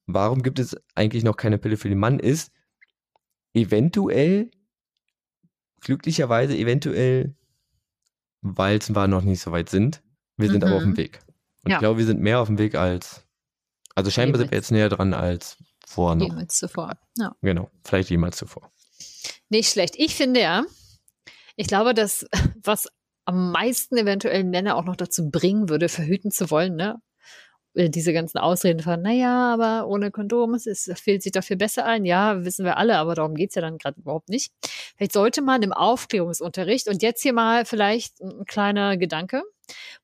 warum gibt es eigentlich noch keine Pille für den Mann, ist eventuell, glücklicherweise eventuell, weil es wir noch nicht so weit sind. Wir sind mhm. aber auf dem mhm. Weg. Und ja. ich glaube, wir sind mehr auf dem Weg als, also scheinbar sind wir jetzt näher dran als vor noch. Jemals zuvor. Ja. Genau, vielleicht jemals zuvor. Nicht schlecht. Ich finde ja, ich glaube, dass (laughs) was am meisten eventuell Männer auch noch dazu bringen würde, verhüten zu wollen, ne? Äh, diese ganzen Ausreden von, naja, aber ohne Kondom, es ist, fehlt sich dafür besser ein. Ja, wissen wir alle, aber darum geht's ja dann gerade überhaupt nicht. Vielleicht sollte man im Aufklärungsunterricht, und jetzt hier mal vielleicht ein kleiner Gedanke,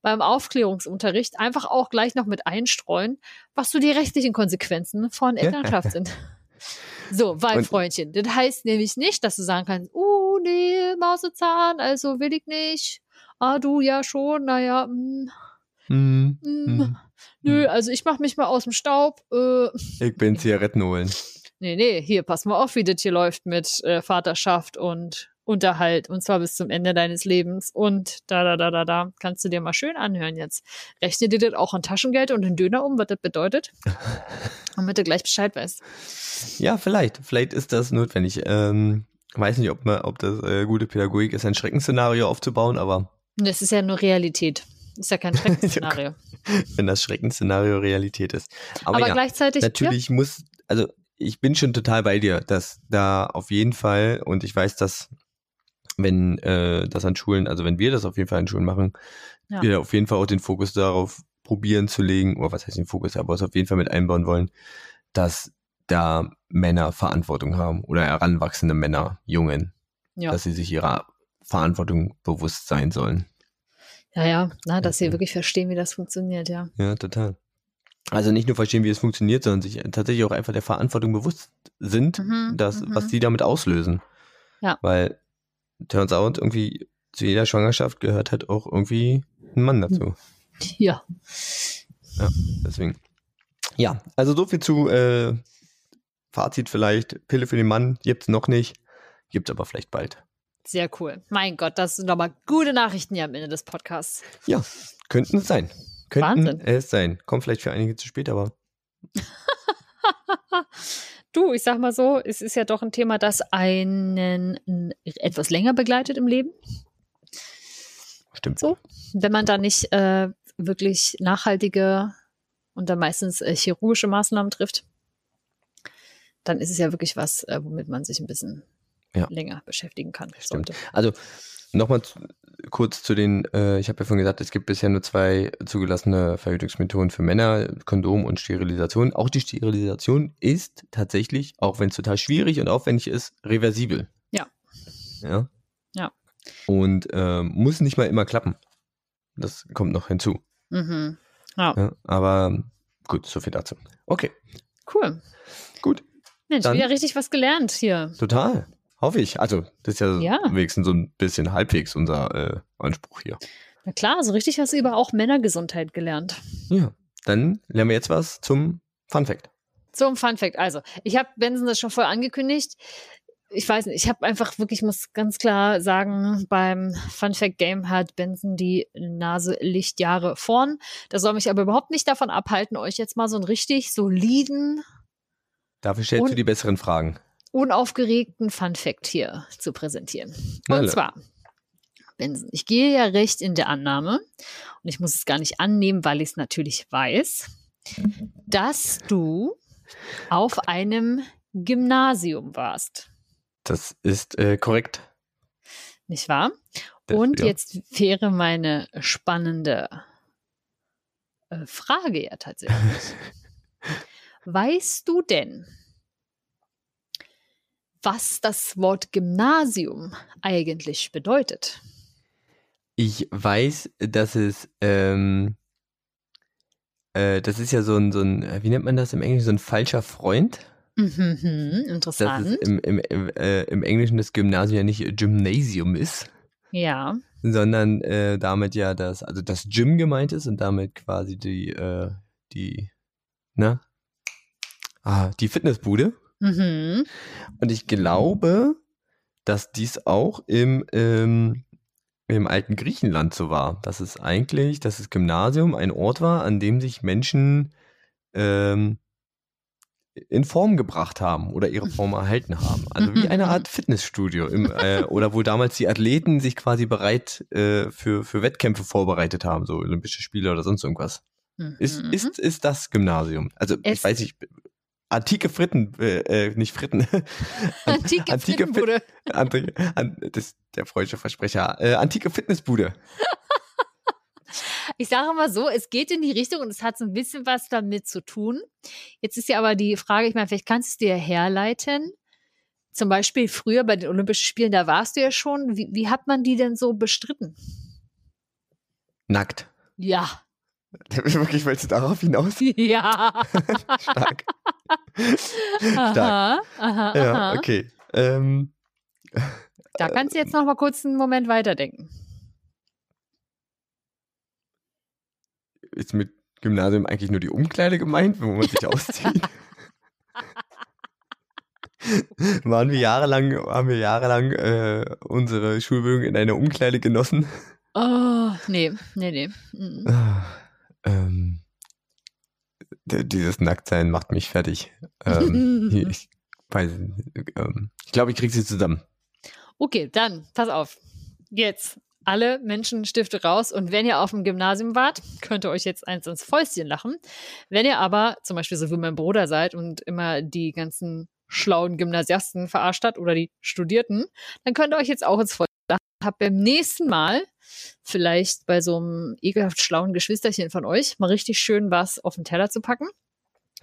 beim Aufklärungsunterricht einfach auch gleich noch mit einstreuen, was so die rechtlichen Konsequenzen von (laughs) Elternschaft sind. So, weil, Freundchen, das heißt nämlich nicht, dass du sagen kannst, uh, nee, Mausezahn, also will ich nicht. Ah, du ja schon, naja, mm, mm, mm, nö, also ich mach mich mal aus dem Staub. Äh, ich bin Zigaretten holen. Nee, nee, hier, pass mal auf, wie das hier läuft mit äh, Vaterschaft und Unterhalt und zwar bis zum Ende deines Lebens und da, da, da, da, da. Kannst du dir mal schön anhören jetzt. Rechne dir das auch an Taschengeld und in Döner um, was das bedeutet, (laughs) damit du gleich Bescheid weißt. Ja, vielleicht. Vielleicht ist das notwendig. Ähm, weiß nicht, ob, man, ob das äh, gute Pädagogik ist, ein Schreckensszenario aufzubauen, aber. Das ist ja nur Realität. Ist ja kein (laughs) Schreckensszenario. wenn das Schreckensszenario Realität ist. Aber, Aber ja, gleichzeitig. Natürlich ja. muss, also ich bin schon total bei dir, dass da auf jeden Fall, und ich weiß, dass wenn äh, das an Schulen, also wenn wir das auf jeden Fall an Schulen machen, ja. wir auf jeden Fall auch den Fokus darauf probieren zu legen, oder was heißt den Fokus, aber es auf jeden Fall mit einbauen wollen, dass da Männer Verantwortung haben oder heranwachsende Männer, Jungen, ja. dass sie sich ihrer Verantwortung bewusst sein sollen. Ja, ja, na, dass sie wirklich verstehen, wie das funktioniert, ja. Ja, total. Also nicht nur verstehen, wie es funktioniert, sondern sich tatsächlich auch einfach der Verantwortung bewusst sind, mhm, dass, mhm. was sie damit auslösen. Ja. Weil, turns out, irgendwie zu jeder Schwangerschaft gehört halt auch irgendwie ein Mann dazu. (laughs) Ja. Ja, deswegen. Ja, also so viel zu äh, Fazit vielleicht. Pille für den Mann gibt's noch nicht, gibt's aber vielleicht bald. Sehr cool. Mein Gott, das sind nochmal gute Nachrichten hier am Ende des Podcasts. Ja, könnten es sein. Könnten Wahnsinn. es sein. Kommt vielleicht für einige zu spät, aber. (laughs) du, ich sag mal so, es ist ja doch ein Thema, das einen etwas länger begleitet im Leben. Stimmt. So, wenn man da nicht äh, wirklich nachhaltige und dann meistens äh, chirurgische Maßnahmen trifft, dann ist es ja wirklich was, äh, womit man sich ein bisschen ja. länger beschäftigen kann. Stimmt. Sollte. Also nochmal kurz zu den, äh, ich habe ja vorhin gesagt, es gibt bisher nur zwei zugelassene Verhütungsmethoden für Männer, Kondom und Sterilisation. Auch die Sterilisation ist tatsächlich, auch wenn es total schwierig und aufwendig ist, reversibel. Ja. Ja. Ja. Und äh, muss nicht mal immer klappen. Das kommt noch hinzu. Mhm. Ja. ja. Aber gut, so viel dazu. Okay. Cool. Gut. Mensch, Dann, wieder richtig was gelernt hier. Total. Hoffe ich. Also, das ist ja, ja. wenigstens so ein bisschen halbwegs unser äh, Anspruch hier. Na klar, so richtig hast du über auch Männergesundheit gelernt. Ja. Dann lernen wir jetzt was zum Fun Fact. Zum Fun Fact. Also, ich habe Benson das schon vorher angekündigt. Ich weiß nicht, ich habe einfach wirklich, muss ganz klar sagen, beim Fun Fact Game hat Benson die Nase Lichtjahre vorn. Das soll mich aber überhaupt nicht davon abhalten, euch jetzt mal so einen richtig soliden. Dafür stellst du die besseren Fragen unaufgeregten Fun Fact hier zu präsentieren. Und Alle. zwar, ich gehe ja recht in der Annahme, und ich muss es gar nicht annehmen, weil ich es natürlich weiß, dass du auf einem Gymnasium warst. Das ist äh, korrekt. Nicht wahr? Das, und ja. jetzt wäre meine spannende äh, Frage ja tatsächlich. (laughs) weißt du denn, was das Wort Gymnasium eigentlich bedeutet. Ich weiß, dass es, ähm, äh, das ist ja so ein, so ein, wie nennt man das im Englischen, so ein falscher Freund. Mhm, interessant. Dass es im, im, im, äh, im Englischen das Gymnasium ja nicht Gymnasium ist. Ja. Sondern äh, damit ja das, also das Gym gemeint ist und damit quasi die, äh, die, ne? Ah, die Fitnessbude. Mhm. Und ich glaube, dass dies auch im, ähm, im alten Griechenland so war. Dass es eigentlich, dass das Gymnasium ein Ort war, an dem sich Menschen ähm, in Form gebracht haben oder ihre Form erhalten haben. Also wie eine Art Fitnessstudio. Im, äh, oder wo damals die Athleten sich quasi bereit äh, für, für Wettkämpfe vorbereitet haben, so Olympische Spiele oder sonst irgendwas. Mhm. Ist, ist, ist das Gymnasium? Also es ich weiß nicht, antike Fritten, äh, äh nicht Fritten. (laughs) antike, antike Frittenbude. Fit, antike, an, das der freudsche Versprecher. Äh, antike Fitnessbude. (laughs) Ich sage mal so, es geht in die Richtung und es hat so ein bisschen was damit zu tun. Jetzt ist ja aber die Frage, ich meine, vielleicht kannst du es dir herleiten. Zum Beispiel früher bei den Olympischen Spielen, da warst du ja schon. Wie, wie hat man die denn so bestritten? Nackt. Ja. Wirklich, willst du darauf hinaus? (laughs) Ja. (laughs) Stark. Stark. Aha, aha, ja, aha. okay. Ähm, da kannst du jetzt noch mal kurz einen Moment weiterdenken. Ist mit Gymnasium eigentlich nur die Umkleide gemeint, wo man sich auszieht? (laughs) Waren wir jahrelang, haben wir jahrelang äh, unsere Schulbildung in einer Umkleide genossen? Oh, nee, nee, nee. Mhm. Ähm, dieses Nacktsein macht mich fertig. Ähm, (laughs) ich weiß ähm, ich glaube, ich kriege sie zusammen. Okay, dann, pass auf. Jetzt alle Menschenstifte raus. Und wenn ihr auf dem Gymnasium wart, könnt ihr euch jetzt eins ins Fäustchen lachen. Wenn ihr aber zum Beispiel so wie mein Bruder seid und immer die ganzen schlauen Gymnasiasten verarscht hat oder die Studierten, dann könnt ihr euch jetzt auch ins Fäustchen Habt beim nächsten Mal vielleicht bei so einem ekelhaft schlauen Geschwisterchen von euch mal richtig schön was auf den Teller zu packen.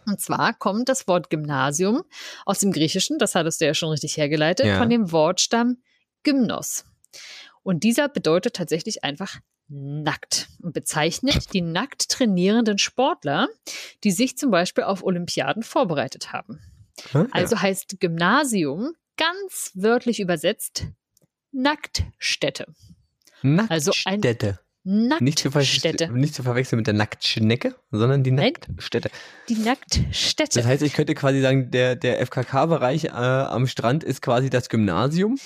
Und zwar kommt das Wort Gymnasium aus dem Griechischen, das hattest du ja schon richtig hergeleitet, ja. von dem Wortstamm Gymnos. Und dieser bedeutet tatsächlich einfach nackt und bezeichnet die nackt trainierenden Sportler, die sich zum Beispiel auf Olympiaden vorbereitet haben. Okay. Also heißt Gymnasium ganz wörtlich übersetzt Nacktstätte. Nacktstätte. Also nicht zu, nicht zu, verwechseln mit der Nacktschnecke, sondern die Nacktstätte. Die Nacktstätte. Das heißt, ich könnte quasi sagen, der, der FKK-Bereich äh, am Strand ist quasi das Gymnasium.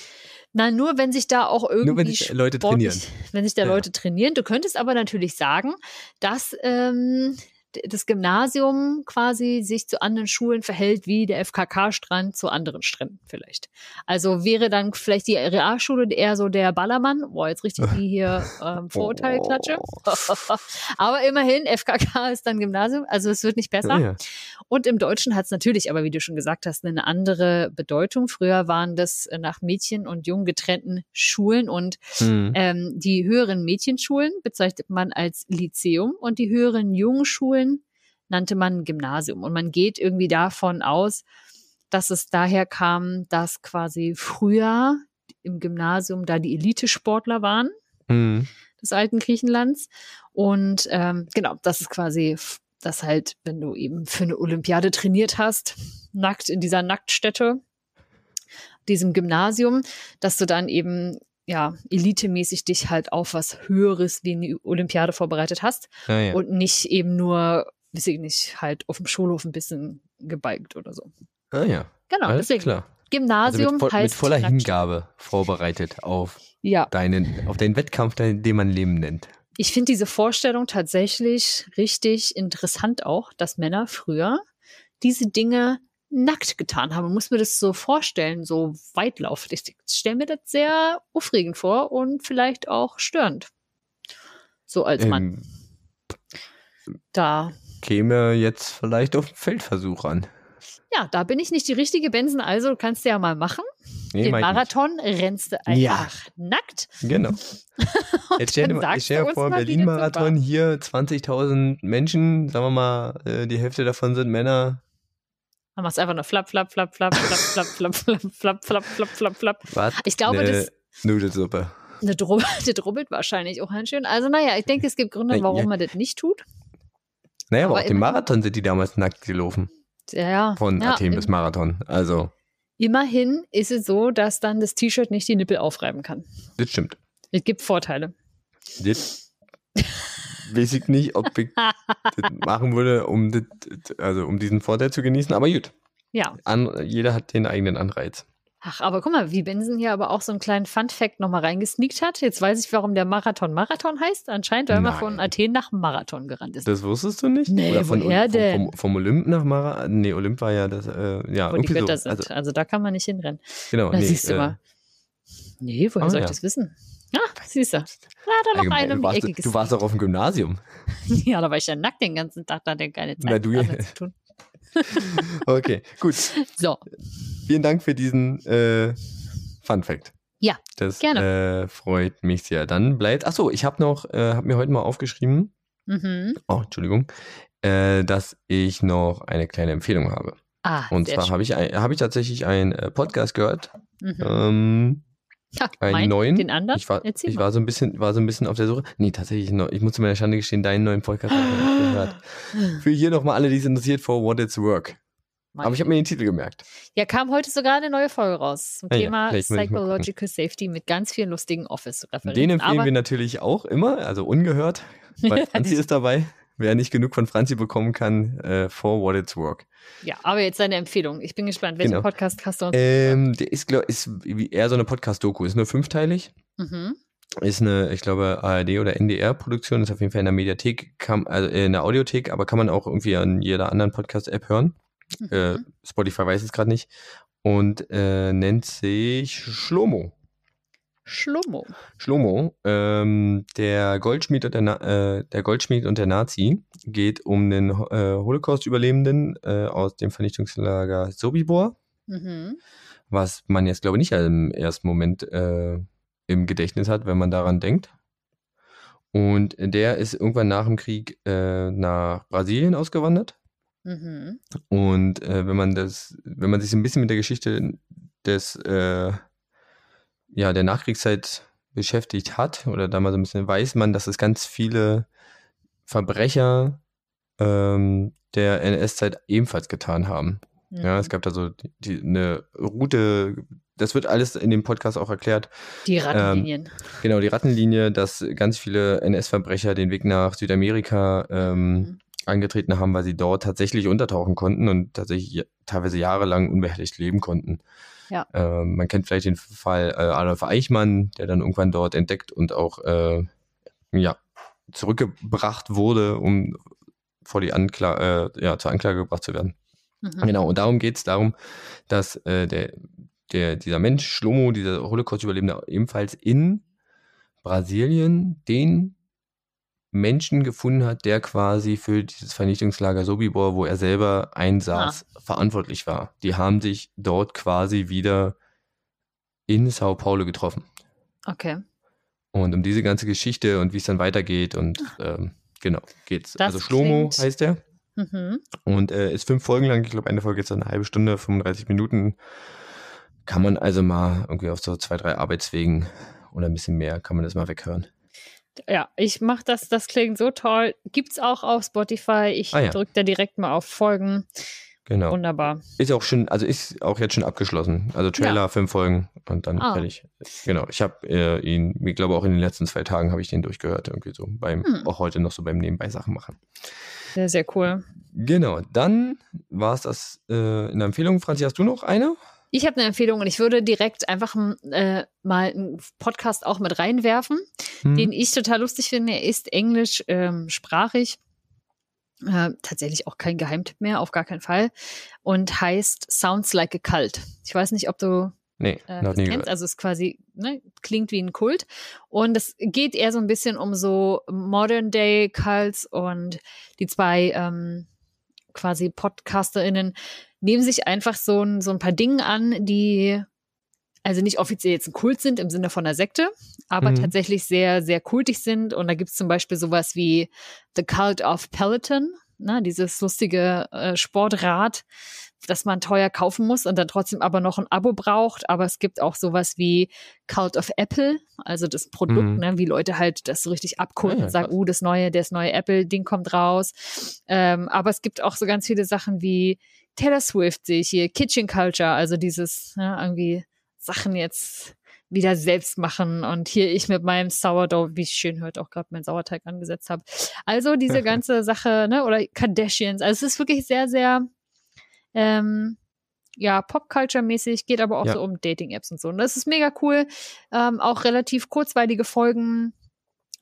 Na, nur wenn sich da auch irgendwie nur wenn sich Leute trainieren. Wenn sich da ja. Leute trainieren. Du könntest aber natürlich sagen, dass ähm, das Gymnasium quasi sich zu anderen Schulen verhält, wie der FKK-Strand zu anderen Stränden vielleicht. Also wäre dann vielleicht die Realschule eher so der Ballermann, boah, jetzt richtig (laughs) wie hier ähm, Vorurteilklatsche. (laughs) aber immerhin, FKK ist dann Gymnasium, also es wird nicht besser. Ja, ja. Und im Deutschen hat es natürlich, aber wie du schon gesagt hast, eine andere Bedeutung. Früher waren das nach Mädchen und Jungen getrennten Schulen und hm. ähm, die höheren Mädchenschulen bezeichnet man als Lyzeum und die höheren Jungenschulen Schulen nannte man Gymnasium. Und man geht irgendwie davon aus, dass es daher kam, dass quasi früher im Gymnasium da die Elitesportler waren mhm. des alten Griechenlands. Und ähm, genau, das ist quasi das halt, wenn du eben für eine Olympiade trainiert hast, nackt in dieser Nacktstätte, diesem Gymnasium, dass du dann eben ja, elitemäßig dich halt auf was Höheres wie eine Olympiade vorbereitet hast ja, ja. und nicht eben nur, weiß ich nicht, halt auf dem Schulhof ein bisschen gebeigt oder so. Ah ja. Genau, Alles deswegen. Klar. Gymnasium also mit, heißt mit voller Hingabe vorbereitet auf ja. deinen, auf den Wettkampf, den man Leben nennt. Ich finde diese Vorstellung tatsächlich richtig interessant auch, dass Männer früher diese Dinge nackt getan haben. Man muss mir das so vorstellen, so weitlaufend. Ich stelle mir das sehr aufregend vor und vielleicht auch störend. So als Mann. Ähm, da. Käme jetzt vielleicht auf den Feldversuch an. Ja, da bin ich nicht die richtige Benson, also kannst du ja mal machen. Nee, Den Marathon rennst du einfach ja. nackt. Genau. Jetzt stell dir, dir vor, Berlin-Marathon hier 20.000 Menschen, sagen wir mal, äh, die Hälfte davon sind Männer, dann machst du einfach nur flap, flap, flap, flap, flap, flap, flap, flap, flap, flap, flap, flap, flap. Was? Ich glaube, das. Nudelsuppe. Eine Drubbel, die drubbelt wahrscheinlich auch ganz schön. Also, naja, ich denke, es gibt Gründe, warum ja. man das nicht tut. Naja, aber, aber auch den Marathon sind die damals nackt gelaufen. Ja, ja. Von ja, Athen bis Marathon. Also. Immerhin ist es so, dass dann das T-Shirt nicht die Nippel aufreiben kann. Das stimmt. Es gibt Vorteile. Das weiß ich nicht, ob ich das machen würde, um, das, also um diesen Vorteil zu genießen, aber gut. Ja. An, jeder hat den eigenen Anreiz. Ach, aber guck mal, wie Benson hier aber auch so einen kleinen Fun-Fact nochmal reingesneakt hat. Jetzt weiß ich, warum der Marathon Marathon heißt. Anscheinend, weil man von Athen nach Marathon gerannt ist. Das wusstest du nicht? Nee, Oder von, woher vom, denn? Vom, vom, Olymp nach Marathon? Nee, Olymp war ja das, äh, ja, Wo die Wetter so. sind. Also, also, da kann man nicht hinrennen. Genau, da nee. siehst du äh, mal. Nee, woher oh, soll ich ja. das wissen? Ah, siehst du. Ja, da noch eine du, warst, du warst doch auf dem Gymnasium. (laughs) ja, da war ich ja nackt den ganzen Tag, da hatte ich keine Zeit Na, du, zu tun. (laughs) okay, gut. So. Vielen Dank für diesen äh, Fun Fact. Ja, das gerne. Äh, freut mich sehr. Dann bleibt, achso, ich habe noch, äh, habe mir heute mal aufgeschrieben, Mhm. oh, Entschuldigung, äh, dass ich noch eine kleine Empfehlung habe. Ah, Und zwar habe ich, habe ich tatsächlich einen äh, Podcast gehört, Mhm. ähm, Ja, einen mein, neuen. Den anderen? Ich war, ich war so ein bisschen, war so ein bisschen auf der Suche. Nee, tatsächlich noch. Ich muss zu meiner Schande gestehen, deinen neuen Podcast habe ich gehört. (gasps) Für hier nochmal alle, die es interessiert, for what it's work. Aber ich habe mir den Titel gemerkt. Ja, kam heute sogar eine neue Folge raus zum Ah ja, Thema gucken. Psychological Safety mit ganz vielen lustigen Den Office-Referenzen. empfehlen Aber wir natürlich auch immer, also ungehört, weil (laughs) Franzi ist dabei. Wer nicht genug von Franzi bekommen kann, äh, for what it's work. ja, aber jetzt seine Empfehlung. Ich bin gespannt. Welchen Genau. Podcast hast du uns? Ähm, der ist, glaub, ist eher so eine Podcast-Doku. Ist nur fünfteilig. mhm. Ist eine, ich glaube, ARD oder NDR-Produktion. Ist auf jeden Fall in der Mediathek, kann, also in der Audiothek, aber kann man auch irgendwie an jeder anderen Podcast-App hören. Äh, Mhm. Spotify weiß es gerade nicht. Und äh, nennt sich Schlomo. Schlomo. Schlomo, ähm, der, Goldschmied und der, äh, der Goldschmied und der Nazi geht um den äh, Holocaust-Überlebenden äh, aus dem Vernichtungslager Sobibor. Mhm. Was man jetzt, glaube ich, nicht im ersten Moment äh, im Gedächtnis hat, wenn man daran denkt. Und der ist irgendwann nach dem Krieg äh, nach Brasilien ausgewandert. Mhm. Und äh, wenn man das, wenn man sich ein bisschen mit der Geschichte des äh, ja, der Nachkriegszeit beschäftigt hat oder da mal so ein bisschen weiß man, dass es ganz viele Verbrecher ähm, der NS-Zeit ebenfalls getan haben. Mhm. Ja, es gab da so die, die, eine Route, das wird alles in dem Podcast auch erklärt. Die Rattenlinien. Ähm, genau, die Rattenlinie, dass ganz viele NS-Verbrecher den Weg nach Südamerika ähm, mhm. Angetreten haben, weil sie dort tatsächlich untertauchen konnten und tatsächlich teilweise jahrelang unbehelligt leben konnten. Ja. Äh, man kennt vielleicht den Fall äh, Adolf Eichmann, der dann irgendwann dort entdeckt und auch äh, ja, zurückgebracht wurde, um vor die Anklage, äh, ja, zur Anklage gebracht zu werden. Mhm. Genau, und darum geht es darum, dass äh, der, der, dieser Mensch, Schlomo, dieser Holocaust-Überlebende, ebenfalls in Brasilien den Menschen gefunden hat, der quasi für dieses Vernichtungslager Sobibor, wo er selber einsaß, ah. verantwortlich war. Die haben sich dort quasi wieder in Sao Paulo getroffen. Okay. Und um diese ganze Geschichte und wie es dann weitergeht und ah. ähm, genau, geht's. Das also Schlomo klingt... heißt er. Mhm. Und äh, ist fünf Folgen lang. Ich glaube, eine Folge ist eine halbe Stunde, 35 Minuten. Kann man also mal irgendwie auf so zwei, drei Arbeitswegen oder ein bisschen mehr, kann man das mal weghören. Ja, ich mache das, das klingt so toll. Gibt's auch auf Spotify. Ich ah, ja. drücke da direkt mal auf Folgen. Genau. Wunderbar. Ist auch schon, also ist auch jetzt schon abgeschlossen. Also Trailer, ja. fünf Folgen und dann ah. fertig. Genau. Ich habe äh, ihn, ich glaube auch in den letzten zwei Tagen habe ich den durchgehört, irgendwie so beim, hm. auch heute noch so beim Nebenbei Sachen machen. Sehr, sehr cool. Genau. Dann war es das äh, in der Empfehlung. Franzi, hast du noch eine? Ich habe eine Empfehlung und ich würde direkt einfach äh, mal einen Podcast auch mit reinwerfen, hm. den ich total lustig finde. Er ist englischsprachig. Ähm, äh, tatsächlich auch kein Geheimtipp mehr, auf gar keinen Fall. Und heißt Sounds Like a Cult. Ich weiß nicht, ob du nee, äh, das kennst. Also es ist quasi, ne, klingt wie ein Kult. Und es geht eher so ein bisschen um so Modern Day Cults und die zwei ähm, quasi PodcasterInnen nehmen sich einfach so ein, so ein paar Dinge an, die also nicht offiziell jetzt ein Kult sind im Sinne von einer Sekte, aber mhm. tatsächlich sehr, sehr kultig sind. Und da gibt es zum Beispiel sowas wie The Cult of Peloton, ne, dieses lustige äh, Sportrad, das man teuer kaufen muss und dann trotzdem aber noch ein Abo braucht. Aber es gibt auch sowas wie Cult of Apple, also das Produkt, mhm. ne, wie Leute halt das so richtig abkulten ja, und sagen, uh, das neue, das neue Apple-Ding kommt raus. Ähm, aber es gibt auch so ganz viele Sachen wie Taylor Swift sehe ich hier, Kitchen Culture, also dieses ja, ne, irgendwie Sachen jetzt wieder selbst machen und hier ich mit meinem Sourdough, wie ich schön heute auch gerade meinen Sauerteig angesetzt habe. Also diese (laughs) ganze Sache, ne, oder Kardashians. Also es ist wirklich sehr, sehr ähm, ja, Pop-Culture-mäßig, geht aber auch ja. so um Dating-Apps und so. Und das ist mega cool. Ähm, auch relativ kurzweilige Folgen,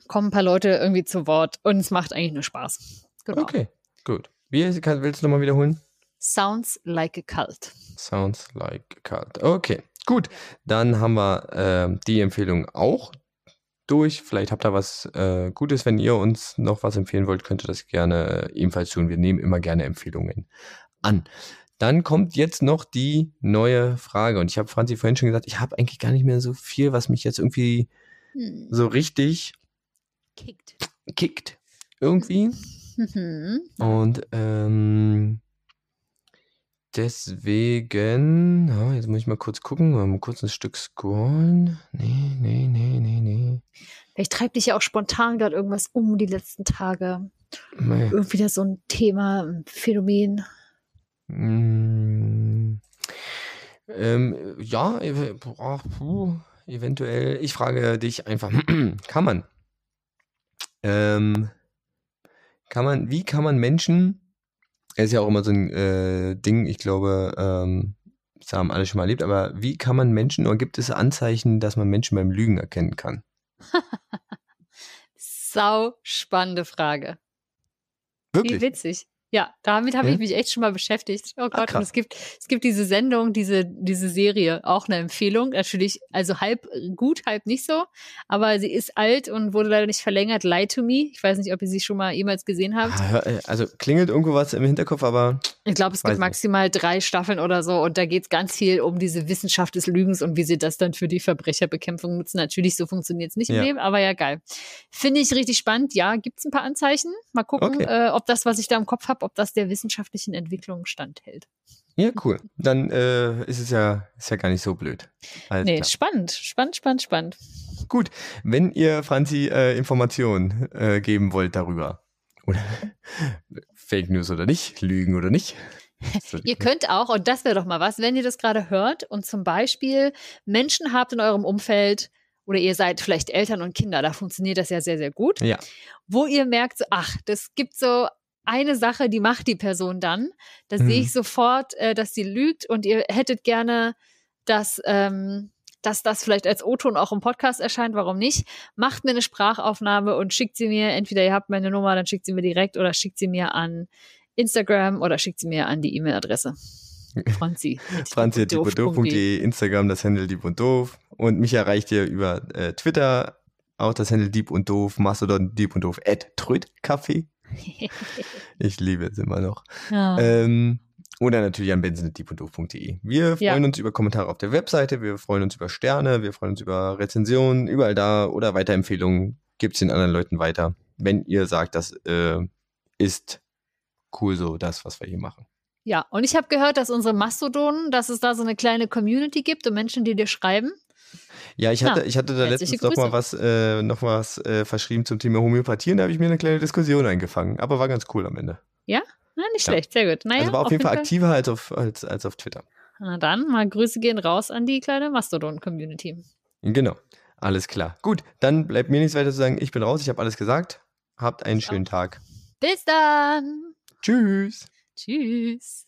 kommen ein paar Leute irgendwie zu Wort und es macht eigentlich nur Spaß. Genau. Okay, gut. Wie willst du nochmal wiederholen? Sounds like a cult. Sounds like a cult. Okay, gut. Dann haben wir äh, die Empfehlung auch durch. Vielleicht habt ihr was äh, Gutes. Wenn ihr uns noch was empfehlen wollt, könnt ihr das gerne ebenfalls tun. Wir nehmen immer gerne Empfehlungen an. Dann kommt jetzt noch die neue Frage. Und ich habe Franzi vorhin schon gesagt, ich habe eigentlich gar nicht mehr so viel, was mich jetzt irgendwie hm. so richtig kickt. Kickt. Irgendwie. Mhm. Und ähm, Deswegen, ja, jetzt muss ich mal kurz gucken, mal kurz ein Stück scrollen. Nee, nee, nee, nee, nee. Vielleicht treibt dich ja auch spontan gerade irgendwas um die letzten Tage. Nee. Irgendwie das so ein Thema, ein Phänomen. Mm, ähm, ja, oh, puh, eventuell. Ich frage dich einfach, (clears throat) kann man, ähm, kann man, wie kann man Menschen er ist ja auch immer so ein äh, Ding, ich glaube, ähm, das haben alle schon mal erlebt, aber wie kann man Menschen, oder gibt es Anzeichen, dass man Menschen beim Lügen erkennen kann? (laughs) Sau spannende Frage. Wirklich? Wie witzig. Ja, damit habe ja? ich mich echt schon mal beschäftigt. Oh Gott, ah, und es gibt, es gibt diese Sendung, diese, diese Serie, auch eine Empfehlung. Natürlich, also halb gut, halb nicht so. Aber sie ist alt und wurde leider nicht verlängert. Lie to Me. Ich weiß nicht, ob ihr sie schon mal jemals gesehen habt. Ah, äh, also klingelt irgendwo was im Hinterkopf, aber. Ich glaube, es gibt maximal nicht. drei Staffeln oder so. Und da geht es ganz viel um diese Wissenschaft des Lügens und wie sie das dann für die Verbrecherbekämpfung nutzen. Natürlich, so funktioniert es nicht ja. im Leben, aber ja, geil. Finde ich richtig spannend. Ja, gibt es ein paar Anzeichen. Mal gucken, okay. äh, ob das, was ich da im Kopf habe, habe, ob das der wissenschaftlichen Entwicklung standhält. Ja, cool. Dann äh, ist es ja, ist ja gar nicht so blöd. Alles nee, klar. spannend, spannend, spannend, spannend. Gut, wenn ihr Franzi äh, Informationen äh, geben wollt darüber, oder (laughs) Fake News oder nicht, Lügen oder nicht. (laughs) ihr könnt auch, und das wäre doch mal was, wenn ihr das gerade hört und zum Beispiel Menschen habt in eurem Umfeld, oder ihr seid vielleicht Eltern und Kinder, da funktioniert das ja sehr, sehr gut. Ja. Wo ihr merkt, so, ach, das gibt so eine Sache, die macht die Person dann. Da mhm. sehe ich sofort, äh, dass sie lügt und ihr hättet gerne, dass, ähm, dass das vielleicht als O-Ton auch im Podcast erscheint, warum nicht? Macht mir eine Sprachaufnahme und schickt sie mir, entweder ihr habt meine Nummer, dann schickt sie mir direkt oder schickt sie mir an Instagram oder schickt sie mir an die E-Mail-Adresse. (laughs) Franzi. Franzi.doof.de, Instagram das Handle Dieb und Doof. Und mich erreicht ihr über äh, Twitter, auch das Handle Dieb und Doof, Mastodon Dieb und Doof, at Trödkaffee. (laughs) ich liebe es immer noch. Ja. Ähm, oder natürlich an benzinetdiebunddoof.de. Wir freuen ja. uns über Kommentare auf der Webseite, wir freuen uns über Sterne, wir freuen uns über Rezensionen, überall da oder Weiterempfehlungen. Gibt es den anderen Leuten weiter, wenn ihr sagt, das äh, ist cool so, das, was wir hier machen. Ja, und ich habe gehört, dass unsere Mastodonen, dass es da so eine kleine Community gibt und Menschen, die dir schreiben. Ja, ich hatte, ich hatte da letztens noch mal was, äh, noch was äh, verschrieben zum Thema Homöopathie und da habe ich mir eine kleine Diskussion eingefangen. Aber war ganz cool am Ende. Ja? Na, nicht ja. schlecht, sehr gut. Naja, also war auf, auf jeden Fall, Fall aktiver als auf, als, als auf Twitter. Na dann, mal Grüße gehen raus an die kleine Mastodon-Community. Genau, alles klar. Gut, dann bleibt mir nichts weiter zu sagen. Ich bin raus, ich habe alles gesagt. Habt einen schönen Tag. Bis dann. Tschüss. Tschüss.